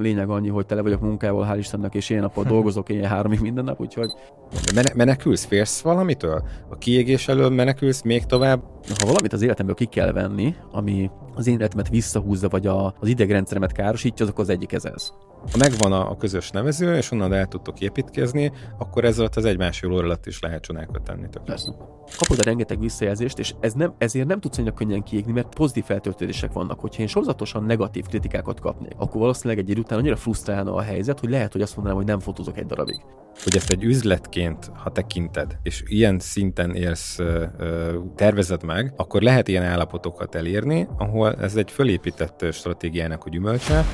Lényeg annyi, hogy tele vagyok munkával, hál' Istennek, és én napon dolgozok, én háromig minden nap, úgyhogy... Mene- menekülsz, félsz valamitől? A kiégés elől menekülsz még tovább? Ha valamit az életemből ki kell venni, ami az én életemet visszahúzza, vagy a, az idegrendszeremet károsítja, azok az egyik ez ez. Ha megvan a, a közös nevező, és onnan el tudtok építkezni, akkor ezzel az egymás jól alatt is lehet csodákat tenni. Tök. Persze. Kapod a rengeteg visszajelzést, és ez nem, ezért nem tudsz annyira könnyen kiégni, mert pozitív feltöltődések vannak. Hogyha én sorozatosan negatív kritikákat kapnék, akkor valószínűleg egy idő után annyira frusztrálna a helyzet, hogy lehet, hogy azt mondanám, hogy nem fotózok egy darabig. Hogy ezt egy üzletként, ha tekinted, és ilyen szinten érsz, tervezed meg, akkor lehet ilyen állapotokat elérni, ahol ez egy fölépített stratégiának a gyümölcse,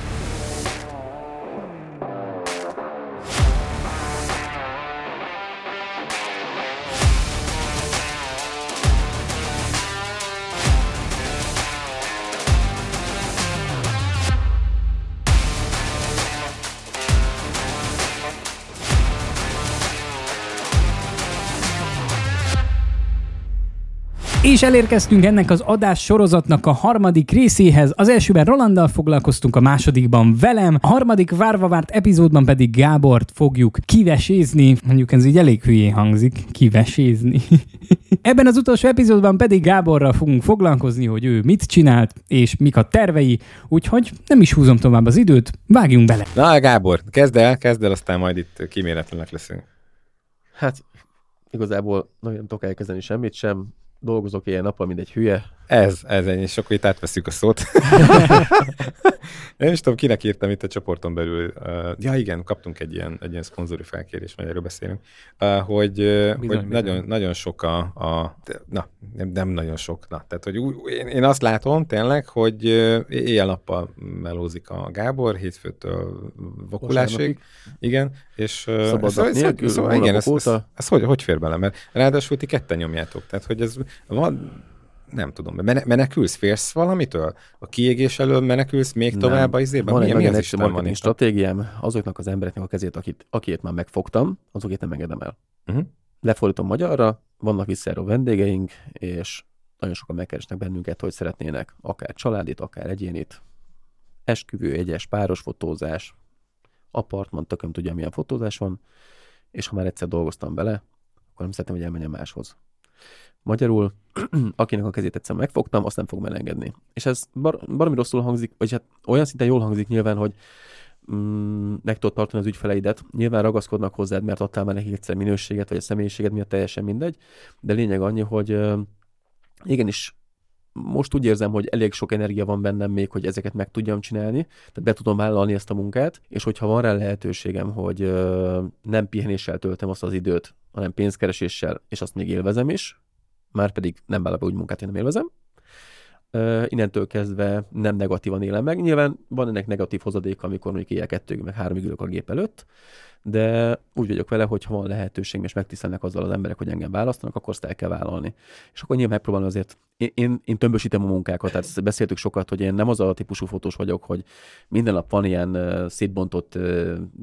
És elérkeztünk ennek az adás sorozatnak a harmadik részéhez. Az elsőben Rolanddal foglalkoztunk, a másodikban velem, a harmadik várva várt epizódban pedig Gábort fogjuk kivesézni. Mondjuk ez így elég hülyén hangzik, kivesézni. Ebben az utolsó epizódban pedig Gáborral fogunk foglalkozni, hogy ő mit csinált, és mik a tervei, úgyhogy nem is húzom tovább az időt, vágjunk bele. Na Gábor, kezd el, kezd el, aztán majd itt kíméletlenek leszünk. Hát igazából nagyon nem tudok elkezdeni semmit sem dolgozok ilyen nappal, mint egy hülye. Ez, ez ennyi, és akkor itt átveszünk a szót. Nem is tudom, kinek írtam itt a csoporton belül. Uh, ja igen, kaptunk egy ilyen, egy ilyen szponzori felkérést, majd erről beszélünk, uh, hogy, bizony, hogy bizony. Nagyon, nagyon sok a, a na, nem, nem nagyon sok, na, tehát hogy ú, én, én azt látom tényleg, hogy éjjel-nappal melózik a Gábor, hétfőtől vakulásig. Igen, és Szabad szóval, nélkül, szóval, igen, ez, ez, ez, ez, hogy, hogy fér bele? Mert ráadásul ti ketten nyomjátok, tehát hogy ez van, nem tudom, menekülsz, félsz valamitől? A kiégés elől menekülsz még nem. tovább a izében? Van egy nagyon egyszerű marketing stratégiám, azoknak az embereknek a kezét, akit, akiért már megfogtam, azokért nem engedem el. Uh-huh. Lefordítom magyarra, vannak visszajáró vendégeink, és nagyon sokan megkeresnek bennünket, hogy szeretnének akár családit, akár egyénit, esküvő, egyes, páros fotózás, apartman, tököm tudja, milyen fotózás van, és ha már egyszer dolgoztam bele, akkor nem szeretném, hogy elmenjen máshoz. Magyarul, akinek a kezét egyszer megfogtam, azt nem fogom elengedni. És ez bar- baromi rosszul hangzik, vagy hát olyan szinten jól hangzik nyilván, hogy mm, meg tudod tartani az ügyfeleidet. Nyilván ragaszkodnak hozzád, mert adtál már nekik egyszer minőséget, vagy a személyiséget miatt teljesen mindegy, de lényeg annyi, hogy igenis most úgy érzem, hogy elég sok energia van bennem még, hogy ezeket meg tudjam csinálni, tehát be tudom vállalni ezt a munkát, és hogyha van rá lehetőségem, hogy nem pihenéssel töltem azt az időt, hanem pénzkereséssel, és azt még élvezem is, már pedig nem vállalva úgy munkát, én nem élvezem. Uh, innentől kezdve nem negatívan élem meg. Nyilván van ennek negatív hozadéka, amikor mondjuk éjjel kettőig, meg háromig ülök a gép előtt, de úgy vagyok vele, hogy ha van lehetőség, és megtisztelnek azzal az emberek, hogy engem választanak, akkor azt el kell vállalni. És akkor nyilván megpróbálom azért, én, én, tömbösítem a munkákat, tehát beszéltük sokat, hogy én nem az a típusú fotós vagyok, hogy minden nap van ilyen uh, szétbontott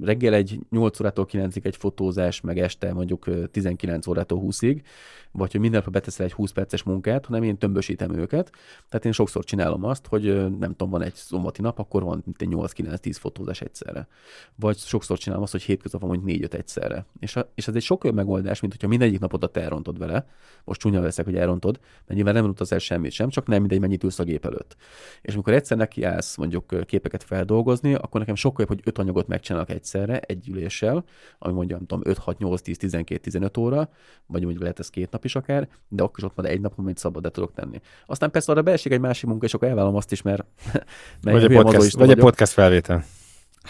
reggel egy 8 órától 9-ig egy fotózás, meg este mondjuk uh, 19 órától 20-ig, vagy hogy minden nap beteszel egy 20 perces munkát, hanem én tömbösítem őket. Tehát én sokszor csinálom azt, hogy nem tudom, van egy szombati nap, akkor van mint egy 8-9-10 fotózás egyszerre. Vagy sokszor csinálom azt, hogy hétköznap van mondjuk 4-5 egyszerre. És, a, és ez egy sokkal megoldás, mint hogyha mindegyik napodat elrontod vele. Most csúnya veszek, hogy elrontod, mert nyilván nem el semmit sem, csak nem mindegy, mennyit ülsz a gép előtt. És amikor egyszer nekiállsz mondjuk képeket feldolgozni, akkor nekem sokkal jobb, hogy öt anyagot megcsinálok egyszerre, egy üléssel, ami mondjuk, nem tudom, 5, 6, 8, 10, 12, 15 óra, vagy mondjuk lehet ez két nap is akár, de akkor is ott van egy nap, amit szabad de tudok tenni. Aztán persze arra beesik egy másik munka, és akkor elvállom azt is, mert, mert vagy, a podcast, vagy a podcast felvétel.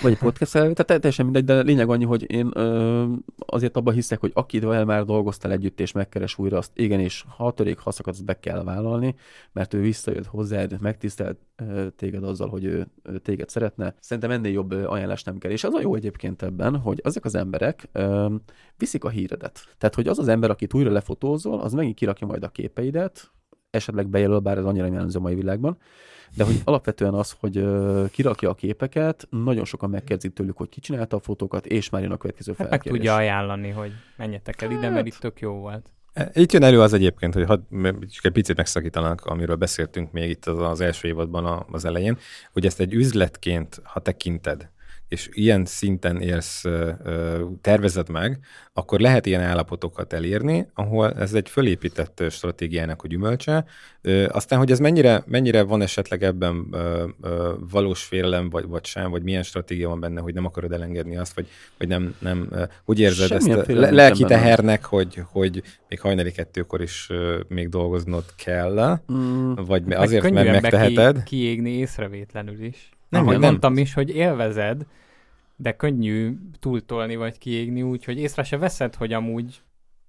Vagy egy podcast felvétel, teljesen mindegy, de lényeg annyi, hogy én ö, azért abban hiszek, hogy akivel már dolgoztál együtt és megkeres újra, azt igenis, ha törék, ha szakad, azt be kell vállalni, mert ő visszajött hozzád, megtisztelt ö, téged azzal, hogy ő, ő téged szeretne. Szerintem ennél jobb ajánlás nem kell. És az a jó egyébként ebben, hogy ezek az emberek ö, viszik a híredet. Tehát, hogy az az ember, akit újra lefotózol, az megint kirakja majd a képeidet, esetleg bejelöl, bár ez annyira jellemző a mai világban, de hogy alapvetően az, hogy kirakja a képeket, nagyon sokan megkezdik tőlük, hogy ki csinálta a fotókat, és már jön a következő hát felkérés. Meg tudja ajánlani, hogy menjetek el ide, hát... mert itt tök jó volt. E, itt jön elő az egyébként, hogy hadd, csak egy picit megszakítanak, amiről beszéltünk még itt az, az első évadban az elején, hogy ezt egy üzletként, ha tekinted, és ilyen szinten élsz, tervezed meg, akkor lehet ilyen állapotokat elérni, ahol ez egy fölépített stratégiának a gyümölcse. Aztán, hogy ez mennyire, mennyire van esetleg ebben valós félelem, vagy, vagy sem, vagy milyen stratégia van benne, hogy nem akarod elengedni azt, vagy, vagy nem, nem hogy érzed Semmilyen ezt a lelki tehernek, hogy, hogy még hajnali kettőkor is még dolgoznod kell, mm. vagy azért, mert megteheted. Ki, kiégni észrevétlenül is. Nem, Ahogy nem. mondtam is, hogy élvezed, de könnyű túltolni vagy kiégni úgy, hogy észre se veszed, hogy amúgy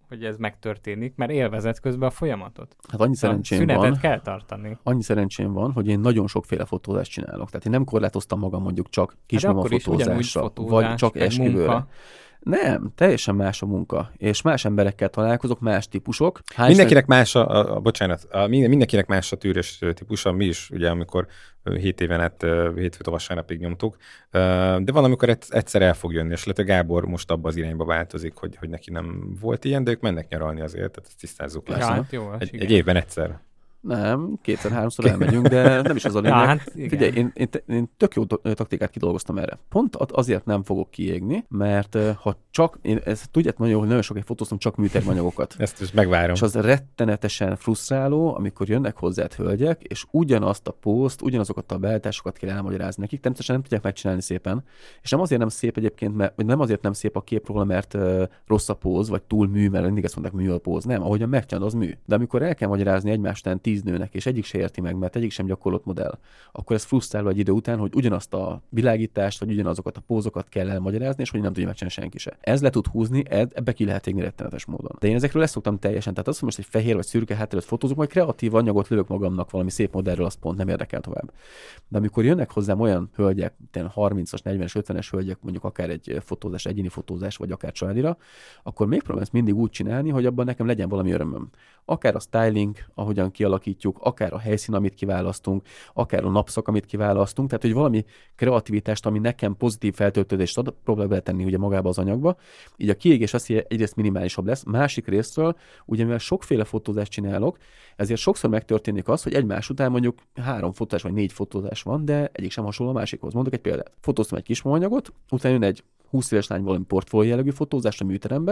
hogy ez megtörténik, mert élvezet közben a folyamatot. Hát annyi szerencsém szünetet van. kell tartani. Annyi szerencsém van, hogy én nagyon sokféle fotózást csinálok. Tehát én nem korlátoztam magam mondjuk csak kismama hát fotózásra, vagy csak esküvőre. Nem, teljesen más a munka, és más emberekkel találkozok, más típusok. Hány mindenkinek más a, a, bocsánat, a, mindenkinek más a tűrös típusa, mi is, ugye, amikor 7 éven át hétfőt a vasárnapig nyomtuk, de van, amikor egyszer el fog jönni, és lehet, Gábor most abba az irányba változik, hogy, hogy neki nem volt ilyen, de ők mennek nyaralni azért, tehát ezt tisztázzuk le. Ja, hát jó, egy, egy évben egyszer. Nem, kétszer-háromszor elmegyünk, de nem is az a lényeg. Ja, hát Figyelj, én, én, én tök jó taktikát kidolgoztam erre. Pont azért nem fogok kiégni, mert ha csak, én ezt tudjátok nagyon hogy nagyon sokat fotóztam csak műtermanyagokat. ezt is megvárom. És az rettenetesen frusztráló, amikor jönnek hozzád hölgyek, és ugyanazt a poszt, ugyanazokat a beállításokat kell elmagyarázni nekik, természetesen nem tudják megcsinálni szépen. És nem azért nem szép egyébként, mert nem azért nem szép a kép róla, mert uh, rossz a póz, vagy túl mű, mert mindig ezt mondták, mű a póz. Nem, ahogyan megcsinálod, az mű. De amikor el kell magyarázni egymástán tíz nőnek, és egyik se érti meg, mert egyik sem gyakorlott modell, akkor ez frusztrál egy idő után, hogy ugyanazt a világítást, vagy ugyanazokat a pózokat kell elmagyarázni, és hogy nem tudja megcsinálni senki se. Ez le tud húzni, ebbe ki lehet égni rettenetes módon. De én ezekről lesz szoktam teljesen. Tehát az, hogy most egy fehér vagy szürke hátteret fotózok, majd kreatív anyagot lövök magamnak valami szép modellről, az pont nem érdekel tovább. De amikor jönnek hozzám olyan hölgyek, 30-as, 40-es, 50-es hölgyek, mondjuk akár egy fotózás, egyéni fotózás, vagy akár családira, akkor még próbálom ezt mindig úgy csinálni, hogy abban nekem legyen valami örömöm. Akár a styling, ahogyan kialakítjuk, akár a helyszín, amit kiválasztunk, akár a napszak, amit kiválasztunk, tehát hogy valami kreativitást, ami nekem pozitív feltöltődést ad, próbálok beletenni ugye magába az anyagba. Így a kiégés az, egyrészt minimálisabb lesz, másik részről, ugye mivel sokféle fotózást csinálok, ezért sokszor megtörténik az, hogy egymás után mondjuk három fotózás vagy négy fotózás van, de egyik sem hasonló a másikhoz. Mondok egy példát. Fotóztam egy kis anyagot, utána jön egy 20 éves lány valami portfólió jellegű a műterembe,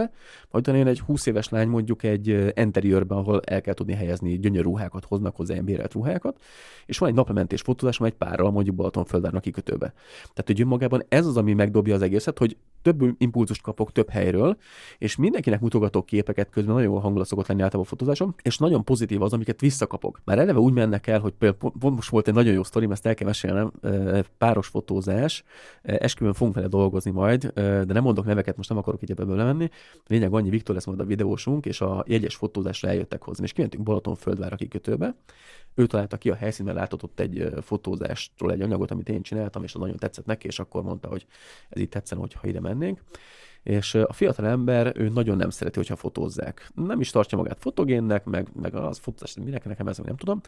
majd utána jön egy 20 éves lány mondjuk egy interiőrben, ahol el kell tudni helyezni gyönyörű ruhákat, hoznak hozzá ilyen bérelt ruhákat, és van egy naplementés fotózás, egy párral mondjuk Balatonföldvárnak kikötőbe. Tehát, hogy önmagában ez az, ami megdobja az egészet, hogy több impulzust kapok több helyről, és mindenkinek mutogatok képeket közben nagyon jó hangulat szokott lenni általában a fotózásom, és nagyon pozitív az, amiket visszakapok. Már eleve úgy mennek el, hogy például most volt egy nagyon jó sztori, ezt el kell mesélnem, páros fotózás, esküvőn fogunk vele dolgozni majd, de nem mondok neveket, most nem akarok így ebből lemenni. Lényeg annyi, Viktor lesz majd a videósunk, és a jegyes fotózásra eljöttek hozzá, és kimentünk Balatonföldvára kikötőbe, ő találta ki a helyszínen, látott ott egy fotózástól egy anyagot, amit én csináltam, és az nagyon tetszett neki, és akkor mondta, hogy ez így tetszene, hogyha ide mennénk. És a fiatal ember, ő nagyon nem szereti, hogyha fotózzák. Nem is tartja magát fotogénnek, meg, meg az fotózás, minek nekem ez, nem tudom.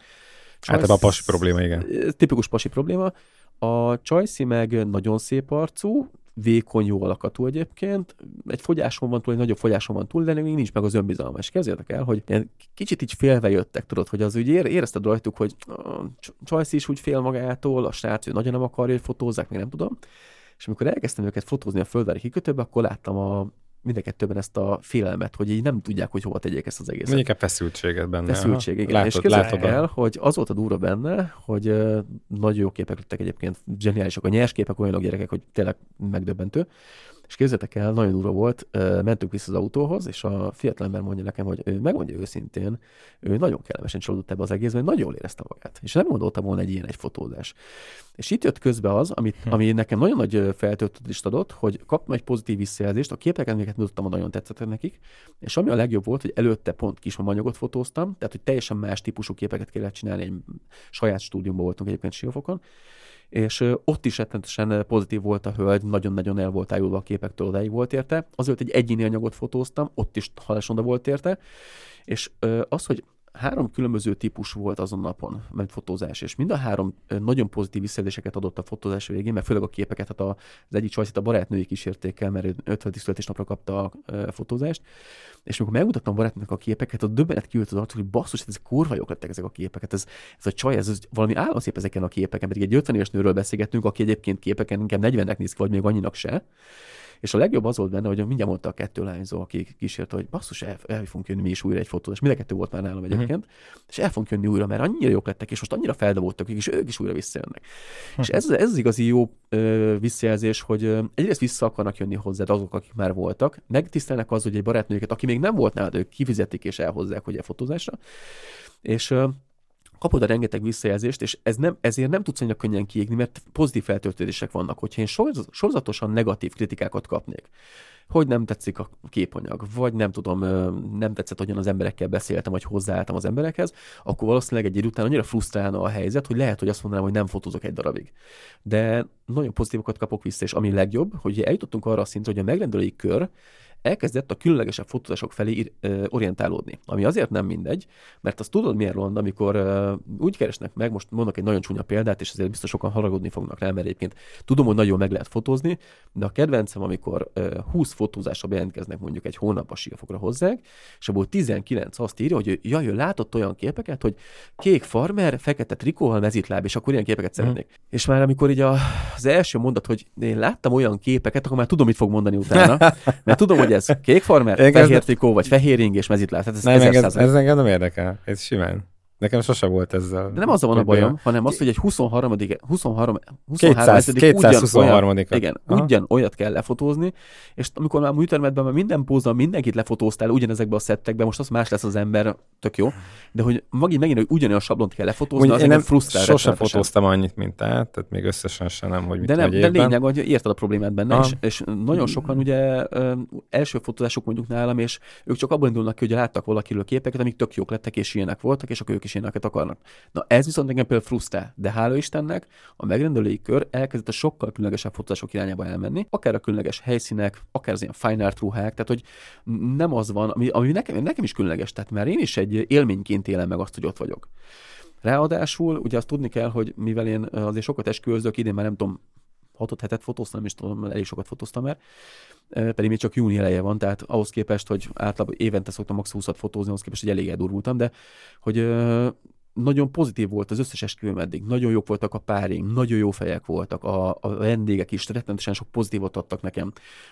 Hát a pasi probléma, igen. Tipikus pasi probléma. A Csajci meg nagyon szép arcú, vékony, jó alakatú egyébként. Egy fogyáson van túl, egy nagyobb fogyáson van túl, de még nincs meg az önbizalma. És kezdjétek el, hogy kicsit így félve jöttek, tudod, hogy az úgy érezted rajtuk, hogy a Csajci is úgy fél magától, a srác ő nagyon nem akarja, hogy fotózzák, még nem tudom. És amikor elkezdtem őket fotózni a földvári kikötőbe, akkor láttam a mind a kettőben ezt a félelmet, hogy így nem tudják, hogy hova tegyék ezt az egészet. Inkább feszültséget benne. Feszültség, igen. Látod, és látod el, hogy az volt a durva benne, hogy uh, nagyon jó képek lettek egyébként, zseniálisak a nyers képek, olyanok gyerekek, hogy tényleg megdöbbentő. És képzeljétek el, nagyon durva volt, mentünk vissza az autóhoz, és a fiatalember mondja nekem, hogy ő megmondja őszintén, ő nagyon kellemesen csalódott ebbe az egészben, nagyon jól érezte magát. És nem gondolta volna egy ilyen egy fotózás. És itt jött közbe az, amit, hm. ami nekem nagyon nagy feltöltődést adott, hogy kaptam egy pozitív visszajelzést, a képeket, amiket mutattam, nagyon tetszett nekik, és ami a legjobb volt, hogy előtte pont kis anyagot fotóztam, tehát hogy teljesen más típusú képeket kellett csinálni, egy saját stúdiumban voltunk egyébként Siófokon, és ott is rettenetesen pozitív volt a hölgy, nagyon-nagyon el volt ájulva a képektől, odáig volt érte. Azért egy egyéni anyagot fotóztam, ott is halásonda volt érte, és az, hogy három különböző típus volt azon napon, mert fotózás, és mind a három nagyon pozitív visszajelzéseket adott a fotózás végén, mert főleg a képeket, hát az egyik csajszit a barátnői kísérték el, mert 50. születésnapra kapta a fotózást, és amikor megmutattam a barátnak a képeket, a döbbenet kiült az arcú, hogy basszus, hát ezek kurva jók lettek ezek a képeket. Ez, ez a csaj, ez, ez valami államszép ezeken a képeken, pedig egy 50 éves nőről beszélgettünk, aki egyébként képeken inkább 40-nek néz ki, vagy még annyinak se. És a legjobb az volt benne, hogy mindjárt mondta a kettő lányzó, aki kísérte, hogy basszus, el, el fogunk jönni mi is újra egy fotózás. Mind a kettő volt már nálam egyébként. Uh-huh. És el fogunk jönni újra, mert annyira jók lettek, és most annyira feldobódtak, és ők is újra visszajönnek. Uh-huh. És ez, ez az igazi jó ö, visszajelzés, hogy ö, egyrészt vissza akarnak jönni hozzád azok, akik már voltak, megtisztelnek az, hogy egy barátnőjüket, aki még nem volt nálad, ők kifizetik és elhozzák, hogy a fotózásra. És ö, kapod a rengeteg visszajelzést, és ez nem, ezért nem tudsz annyira könnyen kiégni, mert pozitív feltöltődések vannak. Hogyha én sorozatosan negatív kritikákat kapnék, hogy nem tetszik a képanyag, vagy nem tudom, nem tetszett, hogyan az emberekkel beszéltem, vagy hozzáálltam az emberekhez, akkor valószínűleg egy idő után annyira frusztrálna a helyzet, hogy lehet, hogy azt mondanám, hogy nem fotózok egy darabig. De nagyon pozitívokat kapok vissza, és ami legjobb, hogy eljutottunk arra a szintre, hogy a megrendelői kör elkezdett a különlegesebb fotózások felé orientálódni. Ami azért nem mindegy, mert azt tudod miért van, amikor úgy keresnek meg, most mondok egy nagyon csúnya példát, és azért biztos sokan haragudni fognak rá, mert egyébként tudom, hogy nagyon meg lehet fotózni, de a kedvencem, amikor 20 fotózásra bejelentkeznek mondjuk egy hónapba siafokra hozzák, és abból 19 azt írja, hogy jaj, ő látott olyan képeket, hogy kék farmer, fekete trikóval, mezitláb, és akkor ilyen képeket szeretnék. Mm. És már amikor így a, az első mondat, hogy én láttam olyan képeket, akkor már tudom, mit fog mondani utána, mert tudom, hogy ez kék farmer, fehér trikó, vagy fehér ring és mezitláb. ez, nem, ez, ez engem nem érdekel. Ez simán. Nekem sose volt ezzel. De nem az van a bajom, hanem az, hogy egy 23. 23. 23. 200, 223. Ugyan, igen, ugyan olyat kell lefotózni, és amikor már műtermetben már minden pózban mindenkit lefotóztál ugyanezekbe a szettekbe, most az más lesz az ember, tök jó, de hogy megint, megint hogy ugyanolyan sablont kell lefotózni, az én nem frusztrál. Sose fotóztam annyit, mint te, tehát még összesen sem nem, hogy mit de, nem, de lényeg, hogy érted a problémát benne, és, és, nagyon sokan ugye első fotózások mondjuk nálam, és ők csak abban indulnak ki, hogy láttak valakiről képeket, amik tök jók lettek, és ilyenek voltak, és akkor ők is ilyeneket akarnak. Na ez viszont engem például frusztrál, de hála Istennek a megrendelői kör elkezdett a sokkal különlegesebb fotózások irányába elmenni, akár a különleges helyszínek, akár az ilyen fine art ruhák, tehát hogy nem az van, ami, ami nekem, nekem is különleges, tehát mert én is egy élményként élem meg azt, hogy ott vagyok. Ráadásul ugye azt tudni kell, hogy mivel én azért sokat esküvőzök, idén már nem tudom, hatot hetet fotóztam, nem is tudom, elég sokat fotóztam már, pedig még csak júni eleje van, tehát ahhoz képest, hogy általában évente szoktam max 20 fotózni, ahhoz képest, hogy elég eldurvultam, de hogy nagyon pozitív volt az összes esküvőm eddig. Nagyon jók voltak a páring, nagyon jó fejek voltak, a, a vendégek is rettenetesen sok pozitívot adtak nekem.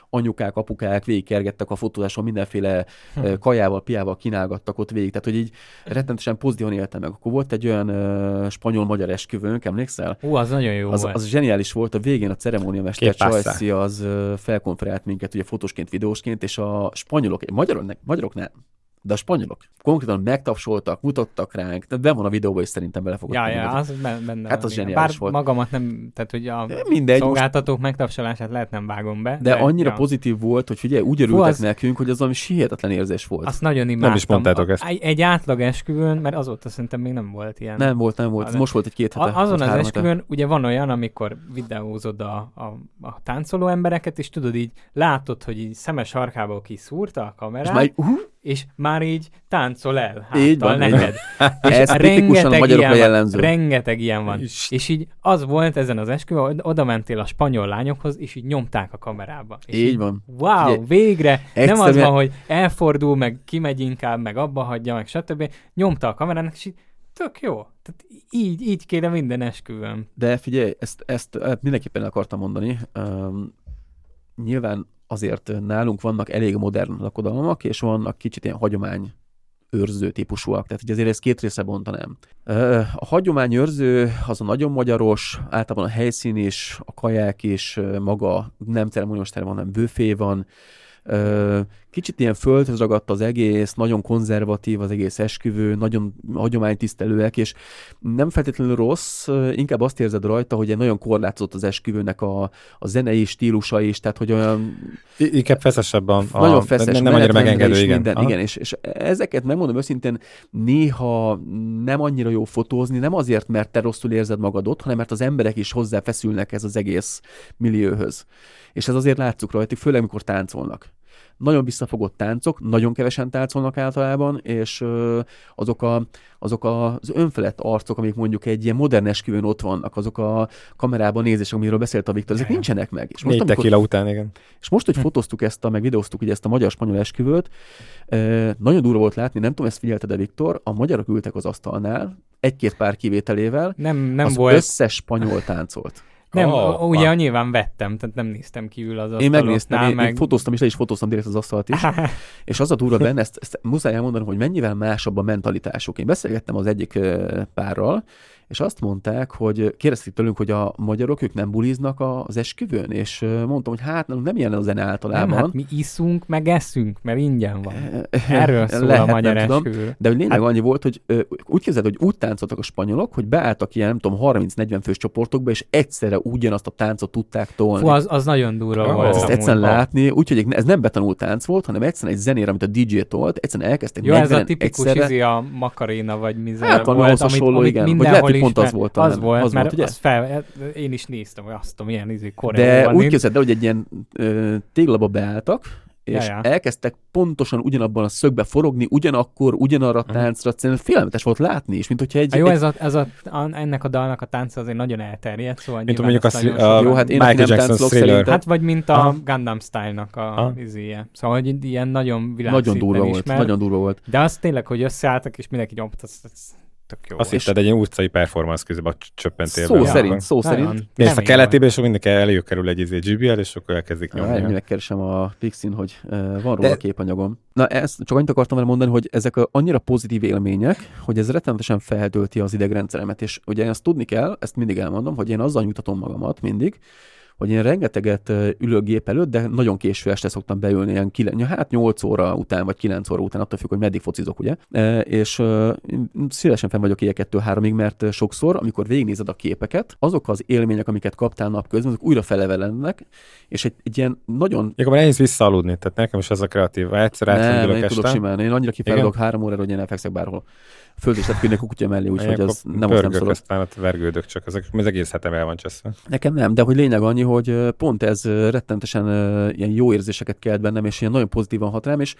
Anyukák, apukák végigkergettek a fotózáson, mindenféle hm. kajával, piával kínálgattak ott végig. Tehát, hogy így rettenetesen pozitívan éltem meg. Akkor volt egy olyan uh, spanyol-magyar esküvőnk, emlékszel? Hú, az nagyon jó az, volt. Az zseniális volt. A végén a ceremóniamester Csajci az uh, felkonferált minket, ugye fotósként, videósként, és a spanyolok, magyarok, magyarok nem, de a spanyolok konkrétan megtapsoltak, mutattak ránk, de be van a videóban, és szerintem bele fogok. Ja, ja, az benne Hát az zseniális volt. magamat nem, tehát hogy a Mindegy, szolgáltatók most... megtapsolását lehet nem vágom be. De, de annyira ja. pozitív volt, hogy figyelj, úgy örültek az... nekünk, hogy az valami hihetetlen érzés volt. Azt nagyon imádtam. Nem is mondtátok ezt. Egy, egy átlag esküvőn, mert azóta szerintem még nem volt ilyen. Nem volt, nem volt. Az most volt egy két hete. Azon az esküvőn hete. ugye van olyan, amikor videózod a, a, a táncoló embereket, és tudod így, látod, hogy így szemes harkából kiszúrta a kamerát, és már, uh, és már így táncol el háttal így van, neked. és Ez rengeteg a magyarokra jellemző. Van, rengeteg ilyen van. És, és így az volt ezen az esküvőn, oda mentél a spanyol lányokhoz, és így nyomták a kamerába. És így, így van. Wow, Ugye, végre! Nem az van, hogy elfordul, meg kimegy inkább, meg abba hagyja, meg stb. Nyomta a kamerának, és így tök jó. Tehát így, így kéne minden esküvőm. De figyelj, ezt, ezt mindenképpen akartam mondani. Um, nyilván azért nálunk vannak elég modern lakodalmak, és vannak kicsit ilyen hagyomány őrző típusúak. Tehát hogy azért ezt két része bontanám. A hagyomány őrző az a nagyon magyaros, általában a helyszín is, a kaják is, maga nem ceremoniós terem, hanem büfé van, Kicsit ilyen földhöz ragadt az egész, nagyon konzervatív az egész esküvő, nagyon hagyománytisztelőek, és nem feltétlenül rossz, inkább azt érzed rajta, hogy egy nagyon korlátozott az esküvőnek a, a zenei stílusa is, tehát hogy olyan... I- inkább feszesebb a... Nagyon feszes, nem annyira megengedő, igen. Minden, igen, és, és ezeket megmondom őszintén, néha nem annyira jó fotózni, nem azért, mert te rosszul érzed magad ott, hanem mert az emberek is hozzáfeszülnek ez az egész millióhöz. És ez azért látszik rajta, főleg amikor táncolnak nagyon visszafogott táncok, nagyon kevesen táncolnak általában, és azok, a, azok az önfelett arcok, amik mondjuk egy ilyen modern esküvőn ott vannak, azok a kamerában nézések, amiről beszélt a Viktor, ezek ja. nincsenek meg. És most, amikor, után, igen. És most, hogy hm. fotóztuk ezt, a, meg videóztuk ugye ezt a magyar-spanyol esküvőt, nagyon durva volt látni, nem tudom, ezt figyelted-e, Viktor, a magyarok ültek az asztalnál, egy-két pár kivételével, nem, nem az volt. összes spanyol táncolt. Nem, oh, ugye ah. nyilván vettem, tehát nem néztem kívül az Én megnéztem, én, meg... én fotóztam is, le is fotóztam direkt az asztalt is. és az a durva benne, ezt, ezt muszáj elmondanom, hogy mennyivel másabb a mentalitásuk. Én beszélgettem az egyik párral, és azt mondták, hogy kérdezték tőlünk, hogy a magyarok, ők nem buliznak az esküvőn, és mondtam, hogy hát nem ilyen a zene általában. Nem, hát mi iszunk, meg eszünk, mert ingyen van. Erről szól Lehet, a magyar tudom, esküvő. De hogy lényeg hát... annyi volt, hogy úgy képzeld, hogy úgy táncoltak a spanyolok, hogy beálltak ilyen, nem tudom, 30-40 fős csoportokba, és egyszerre ugyanazt a táncot tudták tolni. Fú, az, az nagyon durva oh. volt. Ezt egyszerűen látni, úgyhogy ez nem betanult tánc volt, hanem egyszerűen egy zenére, amit a DJ tolt, egyszerűen elkezdtek Jó, ez a tipikus egyszerre... A makaréna, vagy mizer hát, volt, amit, hasonló, amit igen. Lehet, pont az volt. Az volt, az mert volt, ugye? Az fel, én is néztem, hogy azt tudom, ilyen izé De úgy képzeld hogy egy ilyen ö, téglaba beálltak, és ja, ja. elkezdtek pontosan ugyanabban a szögbe forogni, ugyanakkor, ugyanarra a táncra, uh félelmetes volt látni is, mint hogyha egy... A jó, egy... Ez, a, ez a, a, ennek a dalnak a tánca azért nagyon elterjedt, szóval Mint mondjuk azt, a, jó, hát én Michael Jackson thriller. Hát vagy mint a Aha. Gundam Style-nak a izéje. Szóval, hogy ilyen nagyon világszinten Nagyon durva volt, nagyon durva volt. De az tényleg, hogy összeálltak, és mindenki nyomta, az, az tök jó. Azt hitted egy ilyen utcai performance közben csöppentél Szó be. szerint, szó Nagyon. szerint. Mész a keletében, és mindenki elő kerül egy izé GBL, és akkor elkezdik nyomni. Ja, megkeresem a Pixin, hogy uh, van róla De... képanyagom. Na, ezt csak annyit akartam vele mondani, hogy ezek a annyira pozitív élmények, hogy ez rettenetesen feltölti az idegrendszeremet, és ugye ezt tudni kell, ezt mindig elmondom, hogy én azzal nyugtatom magamat mindig, hogy én rengeteget ülök gép előtt, de nagyon késő este szoktam beülni, ilyen 9, hát 8 óra után, vagy 9 óra után, attól függ, hogy meddig focizok, ugye? És szívesen fenn vagyok éjjel 2-3-ig, mert sokszor, amikor végignézed a képeket, azok az élmények, amiket kaptál napközben, azok újra felevelennek, és egy, egy ilyen nagyon... Akkor nehéz visszaaludni, tehát nekem is ez a kreatív. Egyszer nem, én tudok simán. Én annyira kifejlődök három órára, hogy én elfekszek bárhol föld is a kutya mellé, úgyhogy az nem az nem szólok. aztán ott vergődök csak, ezek, az egész hetem el van cseszve. Nekem nem, de hogy lényeg annyi, hogy pont ez rettentesen ilyen jó érzéseket kelt bennem, és ilyen nagyon pozitívan hat rám, és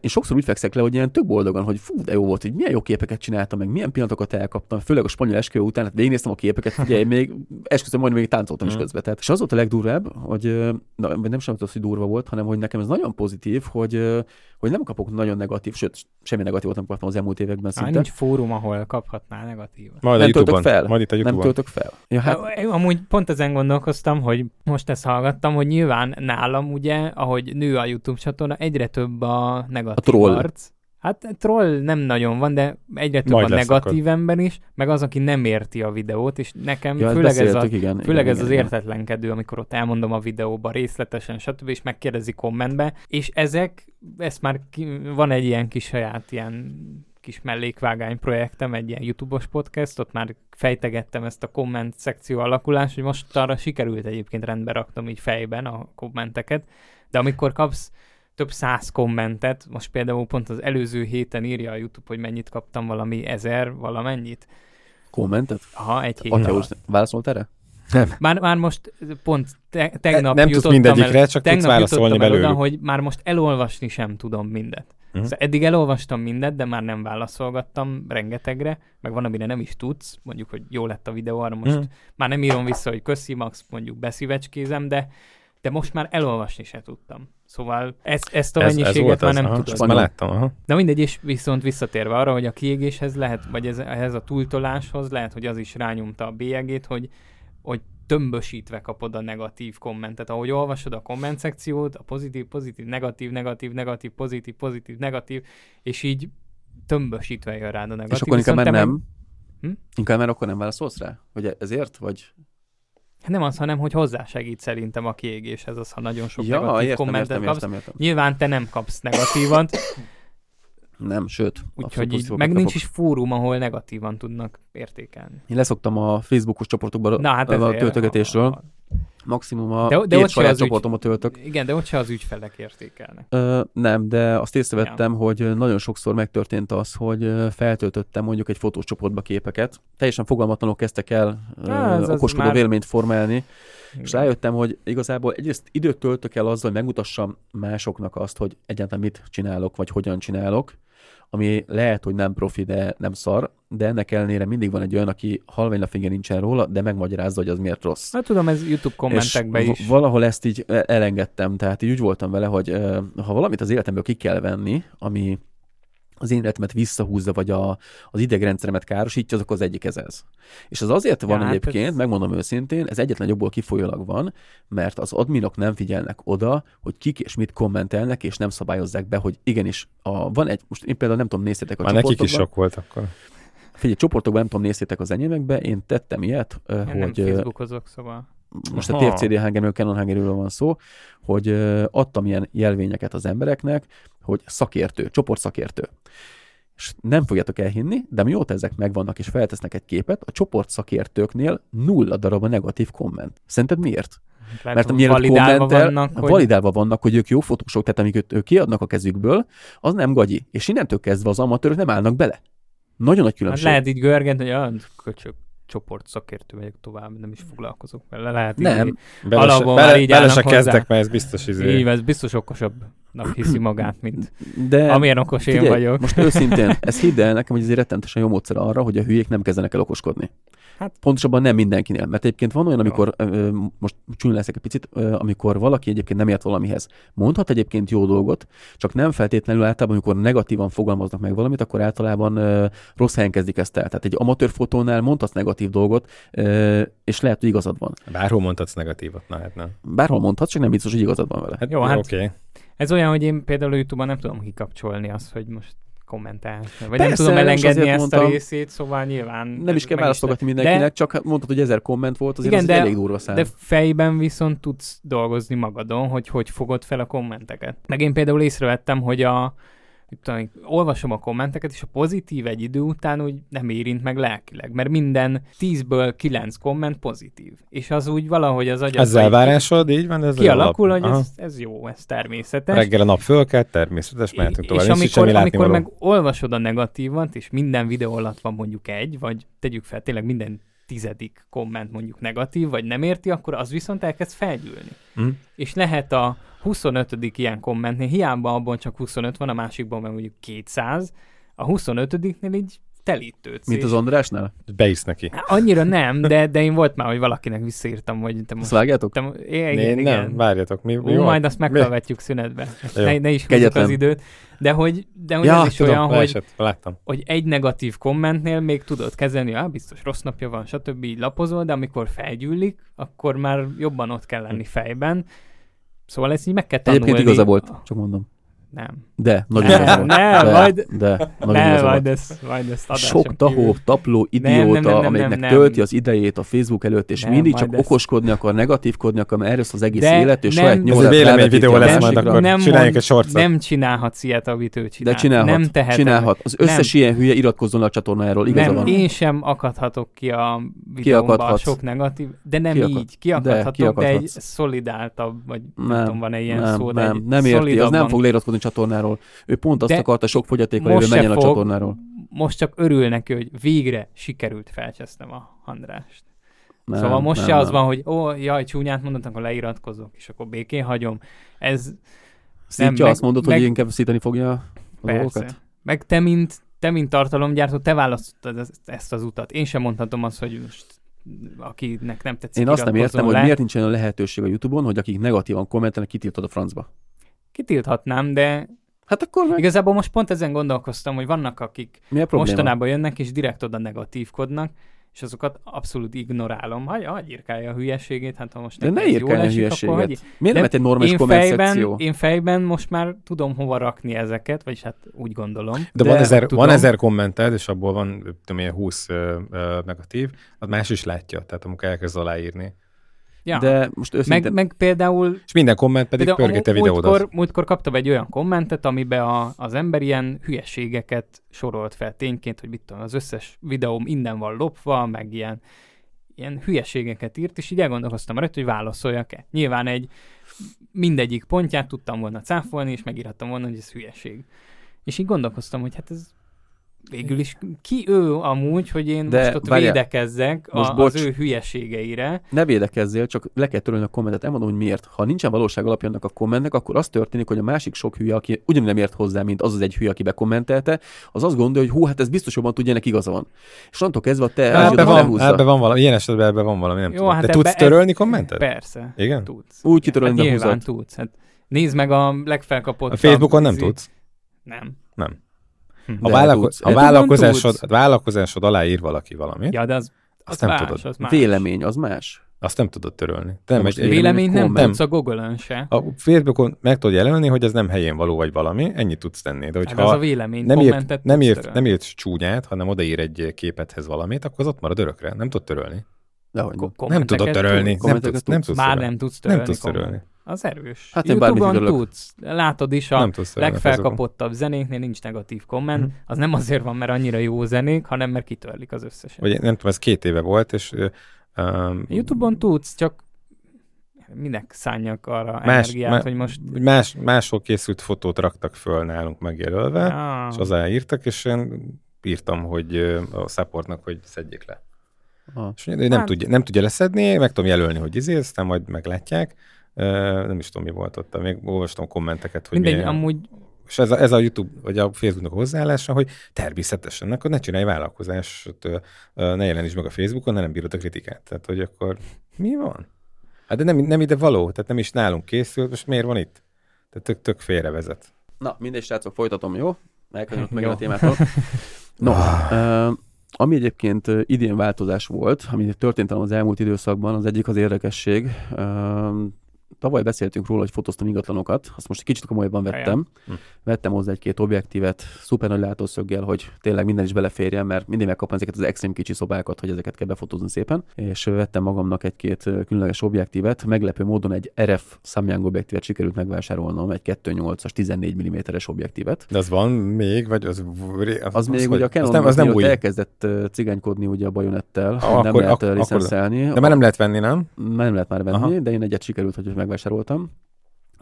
én sokszor úgy fekszek le, hogy ilyen tök boldogan, hogy fú, de jó volt, hogy milyen jó képeket csináltam, meg milyen pillanatokat elkaptam, főleg a spanyol esküvő után, hát végignéztem a képeket, ugye még esküszöm, majd még táncoltam is mm. közben. Tehát, és az volt a legdurvább, hogy na, nem sem az, hogy durva volt, hanem hogy nekem ez nagyon pozitív, hogy, hogy nem kapok nagyon negatív, sőt, semmi negatívot nem kaptam az elmúlt években szinte. nincs fórum, ahol kaphatnál negatívat. Majd nem a töltök fel. Majd itt a Nem töltök fel. Ja, hát... Amúgy pont ezen gondolkoztam, hogy most ezt hallgattam, hogy nyilván nálam ugye, ahogy nő a YouTube csatorna, egyre több a negatív a troll. arc. Hát troll nem nagyon van, de egyre több Majd a negatív akkor. ember is, meg az, aki nem érti a videót, és nekem ja, főleg, ez, a, igen, főleg igen, ez igen, az igen. értetlenkedő, amikor ott elmondom a videóba részletesen, stb. és megkérdezi kommentbe, és ezek, ezt már ki, van egy ilyen kis saját ilyen kis mellékvágány projektem, egy ilyen YouTube-os podcast, ott már fejtegettem ezt a komment szekció alakulást, hogy most arra sikerült egyébként rendbe raktam így fejben a kommenteket, de amikor kapsz több száz kommentet, most például pont az előző héten írja a YouTube, hogy mennyit kaptam, valami ezer, valamennyit. Kommentet? Aha, egy héten. Atya, válaszolt erre? Nem. Már, már most pont te, tegnap Nem tudsz mindegyikre, el, csak tudsz válaszolni belőle. Oda, hogy már most elolvasni sem tudom mindet. Uh-huh. Szóval eddig elolvastam mindet, de már nem válaszolgattam rengetegre, meg van, amire nem is tudsz, mondjuk, hogy jó lett a videó, arra most uh-huh. már nem írom vissza, hogy köszi, Max, mondjuk beszívecskézem, de de most már elolvasni se tudtam. Szóval ezt, ezt a ez, mennyiséget ez már nem aha, tudom. Már láttam, aha. De mindegy, és viszont visszatérve arra, hogy a kiégéshez lehet, vagy ez, ehhez a túltoláshoz lehet, hogy az is rányomta a bélyegét, hogy, hogy tömbösítve kapod a negatív kommentet. Ahogy olvasod a komment szekciót, a pozitív, pozitív, negatív, negatív, negatív, pozitív, pozitív, negatív, és így tömbösítve jön rád a negatív. És akkor inkább már nem, hm? inkább már akkor nem válaszolsz rá? Hogy ezért? Vagy nem az, hanem hogy hozzásegít szerintem a kiégéshez, az, ha nagyon sok ja, negatív értem, kommentet értem, kapsz. Értem, értem. Nyilván te nem kapsz negatívat. nem, sőt. Úgyhogy így, meg nincs is fórum, ahol negatívan tudnak értékelni. Én leszoktam a Facebookos csoportokban Na, hát a töltögetésről. A, a, maximum a de, de két saját csoportomot töltök. Igen, de ott se az ügyfelek értékelnek. Ö, nem, de azt észrevettem, ja. hogy nagyon sokszor megtörtént az, hogy feltöltöttem mondjuk egy fotós csoportba képeket. Teljesen fogalmatlanul kezdtek el Há, az okoskodó már... véleményt formálni, igen. és rájöttem, hogy igazából egyrészt időt töltök el azzal, hogy megmutassam másoknak azt, hogy egyáltalán mit csinálok, vagy hogyan csinálok, ami lehet, hogy nem profi, de nem szar, de ennek ellenére mindig van egy olyan, aki halványlapfingje nincsen róla, de megmagyarázza, hogy az miért rossz. Hát tudom, ez YouTube kommentekben is. valahol ezt így elengedtem, tehát így úgy voltam vele, hogy ha valamit az életemből ki kell venni, ami az én életemet visszahúzza, vagy a, az idegrendszeremet károsítja, azok az egyik ez ez. És az azért van ja, hát egyébként, ez... megmondom őszintén, ez egyetlen jobból kifolyólag van, mert az adminok nem figyelnek oda, hogy kik és mit kommentelnek, és nem szabályozzák be, hogy igenis, a, van egy, most én például nem tudom, néztétek a Már nekik is sok volt akkor. Figyelj, csoportokban nem tudom, néztétek az enyémekbe, én tettem ilyet, én hogy... Nem Facebookozok, szóval most a TFCD hangerről, Canon hangerről van szó, hogy adtam ilyen jelvényeket az embereknek, hogy szakértő, csoportszakértő. És nem fogjátok elhinni, de mióta ezek megvannak és feltesznek egy képet, a csoport szakértőknél nulla darab a negatív komment. Szerinted miért? Lehet, Mert amiért validálva vannak, hogy... validálva vannak, hogy ők jó fotósok, tehát amiket ők kiadnak a kezükből, az nem gagyi. És innentől kezdve az amatőrök nem állnak bele. Nagyon nagy különbség. Hát lehet így görgent, hogy ah, köcsök, csoport szakértő vagyok tovább, nem is foglalkozok vele. Lehet nem. Így, bele, se, bele, bele se kezdek, mert ez biztos izé. Így, ez biztos okosabbnak hiszi magát, mint De amilyen okos figyelj, én vagyok. Most őszintén, ez hidd el nekem, hogy ez egy rettentesen jó módszer arra, hogy a hülyék nem kezdenek el okoskodni. Hát, Pontosabban nem mindenkinél, mert egyébként van olyan, amikor, ö, most csúnya leszek egy picit, ö, amikor valaki egyébként nem ért valamihez. Mondhat egyébként jó dolgot, csak nem feltétlenül általában, amikor negatívan fogalmaznak meg valamit, akkor általában ö, rossz helyen kezdik ezt el. Tehát egy amatőr fotónál mondhatsz negatív dolgot, ö, és lehet, hogy igazad van. Bárhol mondhatsz negatívat, na hát nem. Bárhol mondhatsz, csak nem biztos, hogy igazad van vele. Hát, jó, hát okay. ez olyan, hogy én például YouTube-ban nem tudom kikapcsolni azt, hogy most kommentál. Vagy Persze, nem tudom elengedni ezt mondtam, a részét, szóval nyilván... Nem is kell választogatni mindenkinek, de, csak mondtad, hogy ezer komment volt, azért igen, az de, elég durva szám. De fejben viszont tudsz dolgozni magadon, hogy hogy fogod fel a kommenteket. Meg én például észrevettem, hogy a, tudom, olvasom a kommenteket, és a pozitív egy idő után úgy nem érint meg lelkileg, mert minden tízből kilenc komment pozitív. És az úgy valahogy az agyad... Ez elvárásod, így van? Ez kialakul, hogy ez, ez, jó, ez természetes. Reggel a nap fölkelt, természetes, mehetünk tovább. És amikor, amikor meg olvasod a negatívat, és minden videó alatt van mondjuk egy, vagy tegyük fel, tényleg minden tizedik komment mondjuk negatív, vagy nem érti, akkor az viszont elkezd felgyűlni. Mm. És lehet a 25. ilyen kommentnél, hiába abban csak 25 van, a másikban meg mondjuk 200, a 25-nél így telítődsz. Mint az Andrásnál? Beisz neki. Annyira nem, de, de én volt már, hogy valakinek visszaírtam, hogy te most... Azt vágjátok? Te, igen, én igen. nem, várjatok. Mi, mi Ú, majd azt megfelvetjük szünetbe. Ne, ne is húzzuk az időt. De hogy, de hogy ja, ez is tudom, olyan, hogy, láttam. hogy egy negatív kommentnél még tudod kezelni, ah, biztos rossz napja van, stb. így lapozol, de amikor felgyűlik, akkor már jobban ott kell lenni fejben. Szóval ezt így meg kell tanulni. Egyébként igaza volt, csak mondom. Nem. De, nagyon nem, nem, nem, de, majd, de, nem, majd ezt, majd ezt Sok tahó, tapló, idióta, nem, nem, nem, amelyiknek nem, nem. tölti az idejét a Facebook előtt, és nem, mindig csak ezt... okoskodni akar, negatívkodni akar, mert erről az egész de élet, és saját nyomorát vélemény videó lesz majd, akkor nem csináljuk egy sorcot. Nem csinálhatsz ilyet, amit ő csinál. De csinálhat, nem tehetem. csinálhat. Az összes ilyen hülye iratkozzon a csatornáról, igaza van. Én sem akadhatok ki a videómban sok negatív, de nem így. Kiakadhatok, de egy szolidáltabb, vagy nem tudom, van-e ilyen szó, nem, nem érti, az nem fog leiratkozni csatornáról. Ő pont azt De akarta, sok fogyatékkal hogy menjen fog, a csatornáról. Most csak örül neki, hogy végre sikerült felcsesztem a Andrást. Nem, szóval most nem, se nem. az van, hogy ó, jaj, csúnyát mondott, akkor leiratkozok, és akkor békén hagyom. Ez Szítja, nem, azt mondod, meg, hogy inkább szítani fogja a persze. dolgokat? Meg te, mint, te, mint tartalomgyártó, te választottad ezt, ezt az utat. Én sem mondhatom azt, hogy most akinek nem tetszik. Én azt nem értem, le. hogy miért nincsen a lehetőség a YouTube-on, hogy akik negatívan kommentelnek, kitiltod a francba. Kitilthatnám, de Hát akkor meg... Igazából most pont ezen gondolkoztam, hogy vannak, akik mostanában jönnek, és direkt oda negatívkodnak, és azokat abszolút ignorálom. Hagy, hagy írkálja a hülyeségét, hát ha most De ne írkálja a hülyeséget. Akkor, Miért nem egy normális én fejben, én fejben most már tudom hova rakni ezeket, vagyis hát úgy gondolom. De, de van, ezer, tudom, van ezer kommented, és abból van tudom én, 20 uh, uh, negatív, az más is látja, tehát amikor elkezd aláírni. Ja. De most őszintén... Meg, meg például... És minden komment pedig pörgete videódat. Múltkor, múltkor kaptam egy olyan kommentet, amiben a, az ember ilyen hülyeségeket sorolt fel tényként, hogy mit tudom, az összes videóm innen van lopva, meg ilyen ilyen hülyeségeket írt, és így elgondolkoztam rajta, hogy válaszoljak-e. Nyilván egy mindegyik pontját tudtam volna cáfolni, és megírhattam volna, hogy ez hülyeség. És így gondolkoztam, hogy hát ez végül is ki ő amúgy, hogy én De most ott várjál, védekezzek most a, bocs, az ő hülyeségeire. Ne védekezzél, csak le kell törölni a kommentet. Elmondom, hogy miért. Ha nincsen valóság alapja annak a kommentnek, akkor az történik, hogy a másik sok hülye, aki ugyanúgy nem ért hozzá, mint az az egy hülye, aki bekommentelte, az azt gondolja, hogy hú, hát ez biztos jobban tudja, ennek igaza van. És onnantól kezdve a te hát ebbe van, ebbe van valami, ilyen esetben ebbe van valami, nem Jó, tudom. Hát Te tudsz törölni kommentet? Persze. Igen? Tudsz. Úgy kitörölni, hát, nyilván tudsz. Hát nézd meg a legfelkapott. A Facebookon nem tudsz? Nem. Nem. A, vállalko- a, vállalkozásod, a vállalkozásod alá ír valaki valamit. Ja, de az, azt nem más, tudod. Az más. Vélemény, az más. Azt nem tudod törölni. Te nem, egy, vélemény nem tudsz a Google-ön se. A Facebookon meg tudod jelölni, hogy ez nem helyén való vagy valami, ennyit tudsz tenni. De hogyha hát az a vélemény nem írt, nem, írt, nem írt csúnyát, hanem odaír egy képethez valamit, akkor az ott marad örökre. Nem tudod törölni. Dehogy nem tudod törölni. Nem tudsz, nem tudsz Már nem tudsz törölni. Nem tudsz törölni. Az erős. Hát én YouTube-on tudsz. Látod is a legfelkapottabb zenéknél nincs negatív komment. Mm. Az nem azért van, mert annyira jó zenék, hanem mert kitörlik az összeset. Vagy nem tudom, ez két éve volt, és... Um, YouTube-on tudsz, csak minek szálljak arra más, energiát, má, hogy most... Más, máshol készült fotót raktak föl nálunk megjelölve, ah. és az írtak, és én írtam, hogy a supportnak, hogy szedjék le. Ah. És nem, hát. tudja, nem tudja leszedni, meg tudom jelölni, hogy izé, aztán majd meglátják. Nem is tudom, mi volt ott, még olvastam kommenteket, hogy Mindegy, milyen... amúgy és ez a, ez a YouTube, vagy a Facebooknak hozzáállása, hogy természetesen, akkor ne csinálj vállalkozást, ne jeleníts meg a Facebookon, nem bírod a kritikát. Tehát, hogy akkor mi van? Hát de nem, nem ide való, tehát nem is nálunk készült, most miért van itt? Tehát tök, tök félrevezet. Na, mindegy, srácok, folytatom, jó? Elkezdem meg a témától. No, uh, ami egyébként idén változás volt, ami történt az elmúlt időszakban, az egyik az érdekesség. Uh, tavaly beszéltünk róla, hogy fotóztam ingatlanokat, azt most egy kicsit komolyabban vettem. Hm. Vettem hozzá egy-két objektívet, szuper nagy látószöggel, hogy tényleg minden is beleférjen, mert mindig megkapom ezeket az extrém kicsi szobákat, hogy ezeket kell befotózni szépen. És vettem magamnak egy-két különleges objektívet. Meglepő módon egy RF Samyang objektívet sikerült megvásárolnom, egy 2.8-as 14 mm-es objektívet. De az van még, vagy az... Az, az még, hogy a Canon az nem, az nem új. elkezdett cigánykódni ugye a bajonettel, ah, nem akkor, lehet ak- licenszelni. De már nem lehet venni, nem? Nem lehet már venni, Aha. de én egyet sikerült, hogy megvásároltam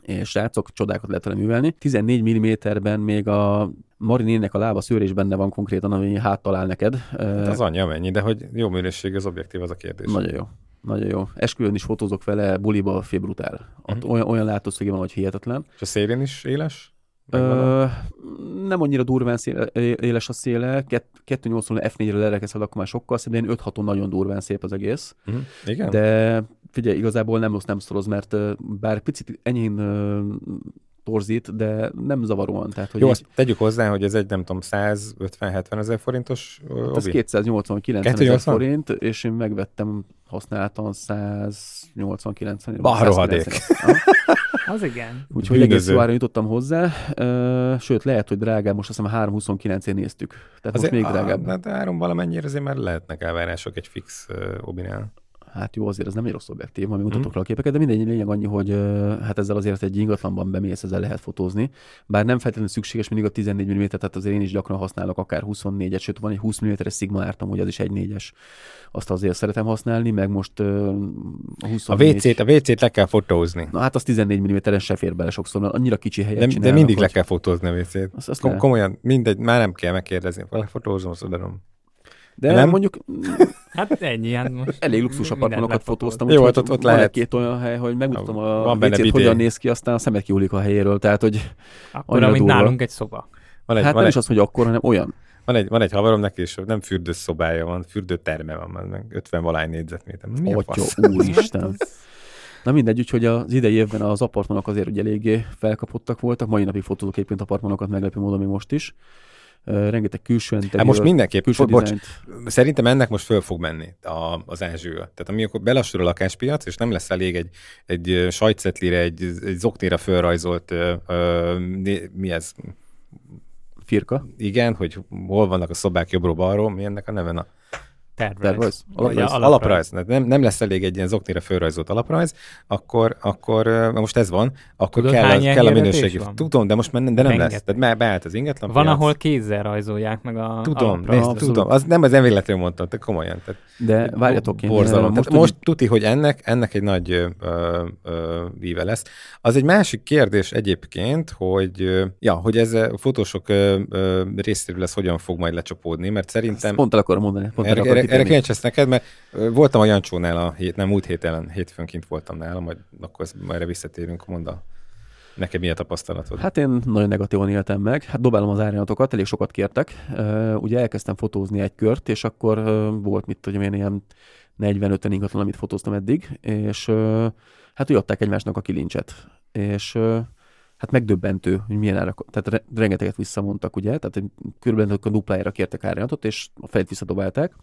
és srácok, csodákat lehet vele művelni. 14 mm-ben még a Marinének a lába szőrés benne van konkrétan, ami háttal neked. Hát az anyja mennyi, de hogy jó minőség az objektív, az a kérdés. Nagyon jó. Nagyon jó. Esküvőn is fotózok vele, buliba félbrutál. Ott uh-huh. olyan, olyan látószöge van, hogy hihetetlen. És a szélén is éles? Ö, nem annyira durván széle, éles a széle, 280 F4-re lerekezhet, akkor már sokkal szép, de 5 6 nagyon durván szép az egész. Uh-huh. Igen? De figyelj, igazából nem rossz, nem szoroz, mert bár picit enyhén torzít, de nem zavaróan. Tehát, hogy Jó, azt tegyük hozzá, hogy ez egy, nem tudom, 150-70 ezer forintos hát Ez 289 ezer forint, és én megvettem használtan 189 ezer. Barohadék. Az igen. Úgyhogy egész szóára jutottam hozzá, sőt, lehet, hogy drágább, most azt hiszem 329-én néztük. Tehát azért, most még drágább. Hát három valamennyire azért már lehetnek elvárások egy fix uh, obinál hát jó, azért ez nem egy rossz objektív, majd mutatok mm. a képeket, de mindegy, lényeg annyi, hogy hát ezzel azért egy ingatlanban bemész, ezzel lehet fotózni. Bár nem feltétlenül szükséges mindig a 14 mm, tehát azért én is gyakran használok akár 24-et, sőt van egy 20 mm-es Sigma ártam, hogy az is egy 4-es. Azt azért szeretem használni, meg most a 24... A WC-t, a WC-t le kell fotózni. Na hát az 14 mm-en se fér bele sokszor, mert annyira kicsi helyet de, de mindig hogy... le kell fotózni a WC-t. Azt, azt Kom- komolyan, mindegy, már nem kell megkérdezni. Lefotózom, azt odaadom. De nem? mondjuk... Hát ennyi, hát most... Elég luxus apartmanokat fotóztam. Jó, ott, ott, ott lehet. két olyan hely, hogy megmutatom a Van wc hogyan néz ki, aztán a szemet kiúlik a helyéről, tehát hogy... Akkor, mint nálunk egy szoba. Van egy, hát van nem egy... is az, hogy akkor, hanem olyan. Van egy, van egy haverom neki, és nem fürdőszobája van, fürdőterme van, meg 50 valány négyzetméter. Mi Atya, úristen. Na mindegy, úgyhogy az idei évben az apartmanok azért ugye eléggé felkapottak voltak. Mai napig fotózok egyébként apartmanokat meglepő módon még most is rengeteg külső interiőr, hát most mindenképp, külső bocs, szerintem ennek most föl fog menni a, az ázső. Tehát amikor belassul a lakáspiac, és nem lesz elég egy, egy sajtcetlire, egy, egy zoknira fölrajzolt, ö, ö, mi ez? Firka? Igen, hogy hol vannak a szobák jobbról-balról, mi ennek a neve? Na, Tervrajz. Alaprajz. alaprajz. alaprajz. Nem, nem lesz elég egy ilyen zoknira fölrajzolt alaprajz, akkor, akkor most ez van, akkor Tudod, kell, a, kell a minőségi. Van? Tudom, de most már nem, de nem lesz. Tehát már beállt az ingatlan. Van, piac. ahol kézzel rajzolják meg a Tudom, nézd, tudom. Az nem az nem véletlenül mondtam, te komolyan. Tehát, de várjatok, én borzalom. Most, most tuti, hogy ennek, ennek egy nagy ö, ö, víve lesz. Az egy másik kérdés egyébként, hogy, ja, hogy ez a fotósok részéről lesz hogyan fog majd lecsapódni, mert szerintem... Ezt pont el akarom mondani. Pont erre, erre, erre kíváncsi neked, mert voltam a Jancsónál a hét, nem múlt héten, hétfőn kint voltam nála, majd akkor majd erre visszatérünk, mondd a Nekem milyen tapasztalatod? Hát én nagyon negatívan éltem meg. Hát dobálom az árnyalatokat, elég sokat kértek. Ugye elkezdtem fotózni egy kört, és akkor volt, mit tudom én, ilyen 40-50 ingatlan, amit fotóztam eddig, és hát úgy adták egymásnak a kilincset. És hát megdöbbentő, hogy milyen árak, tehát rengeteget visszamondtak, ugye, tehát körülbelül a duplájára kértek árnyalatot, és a fejét visszadobálták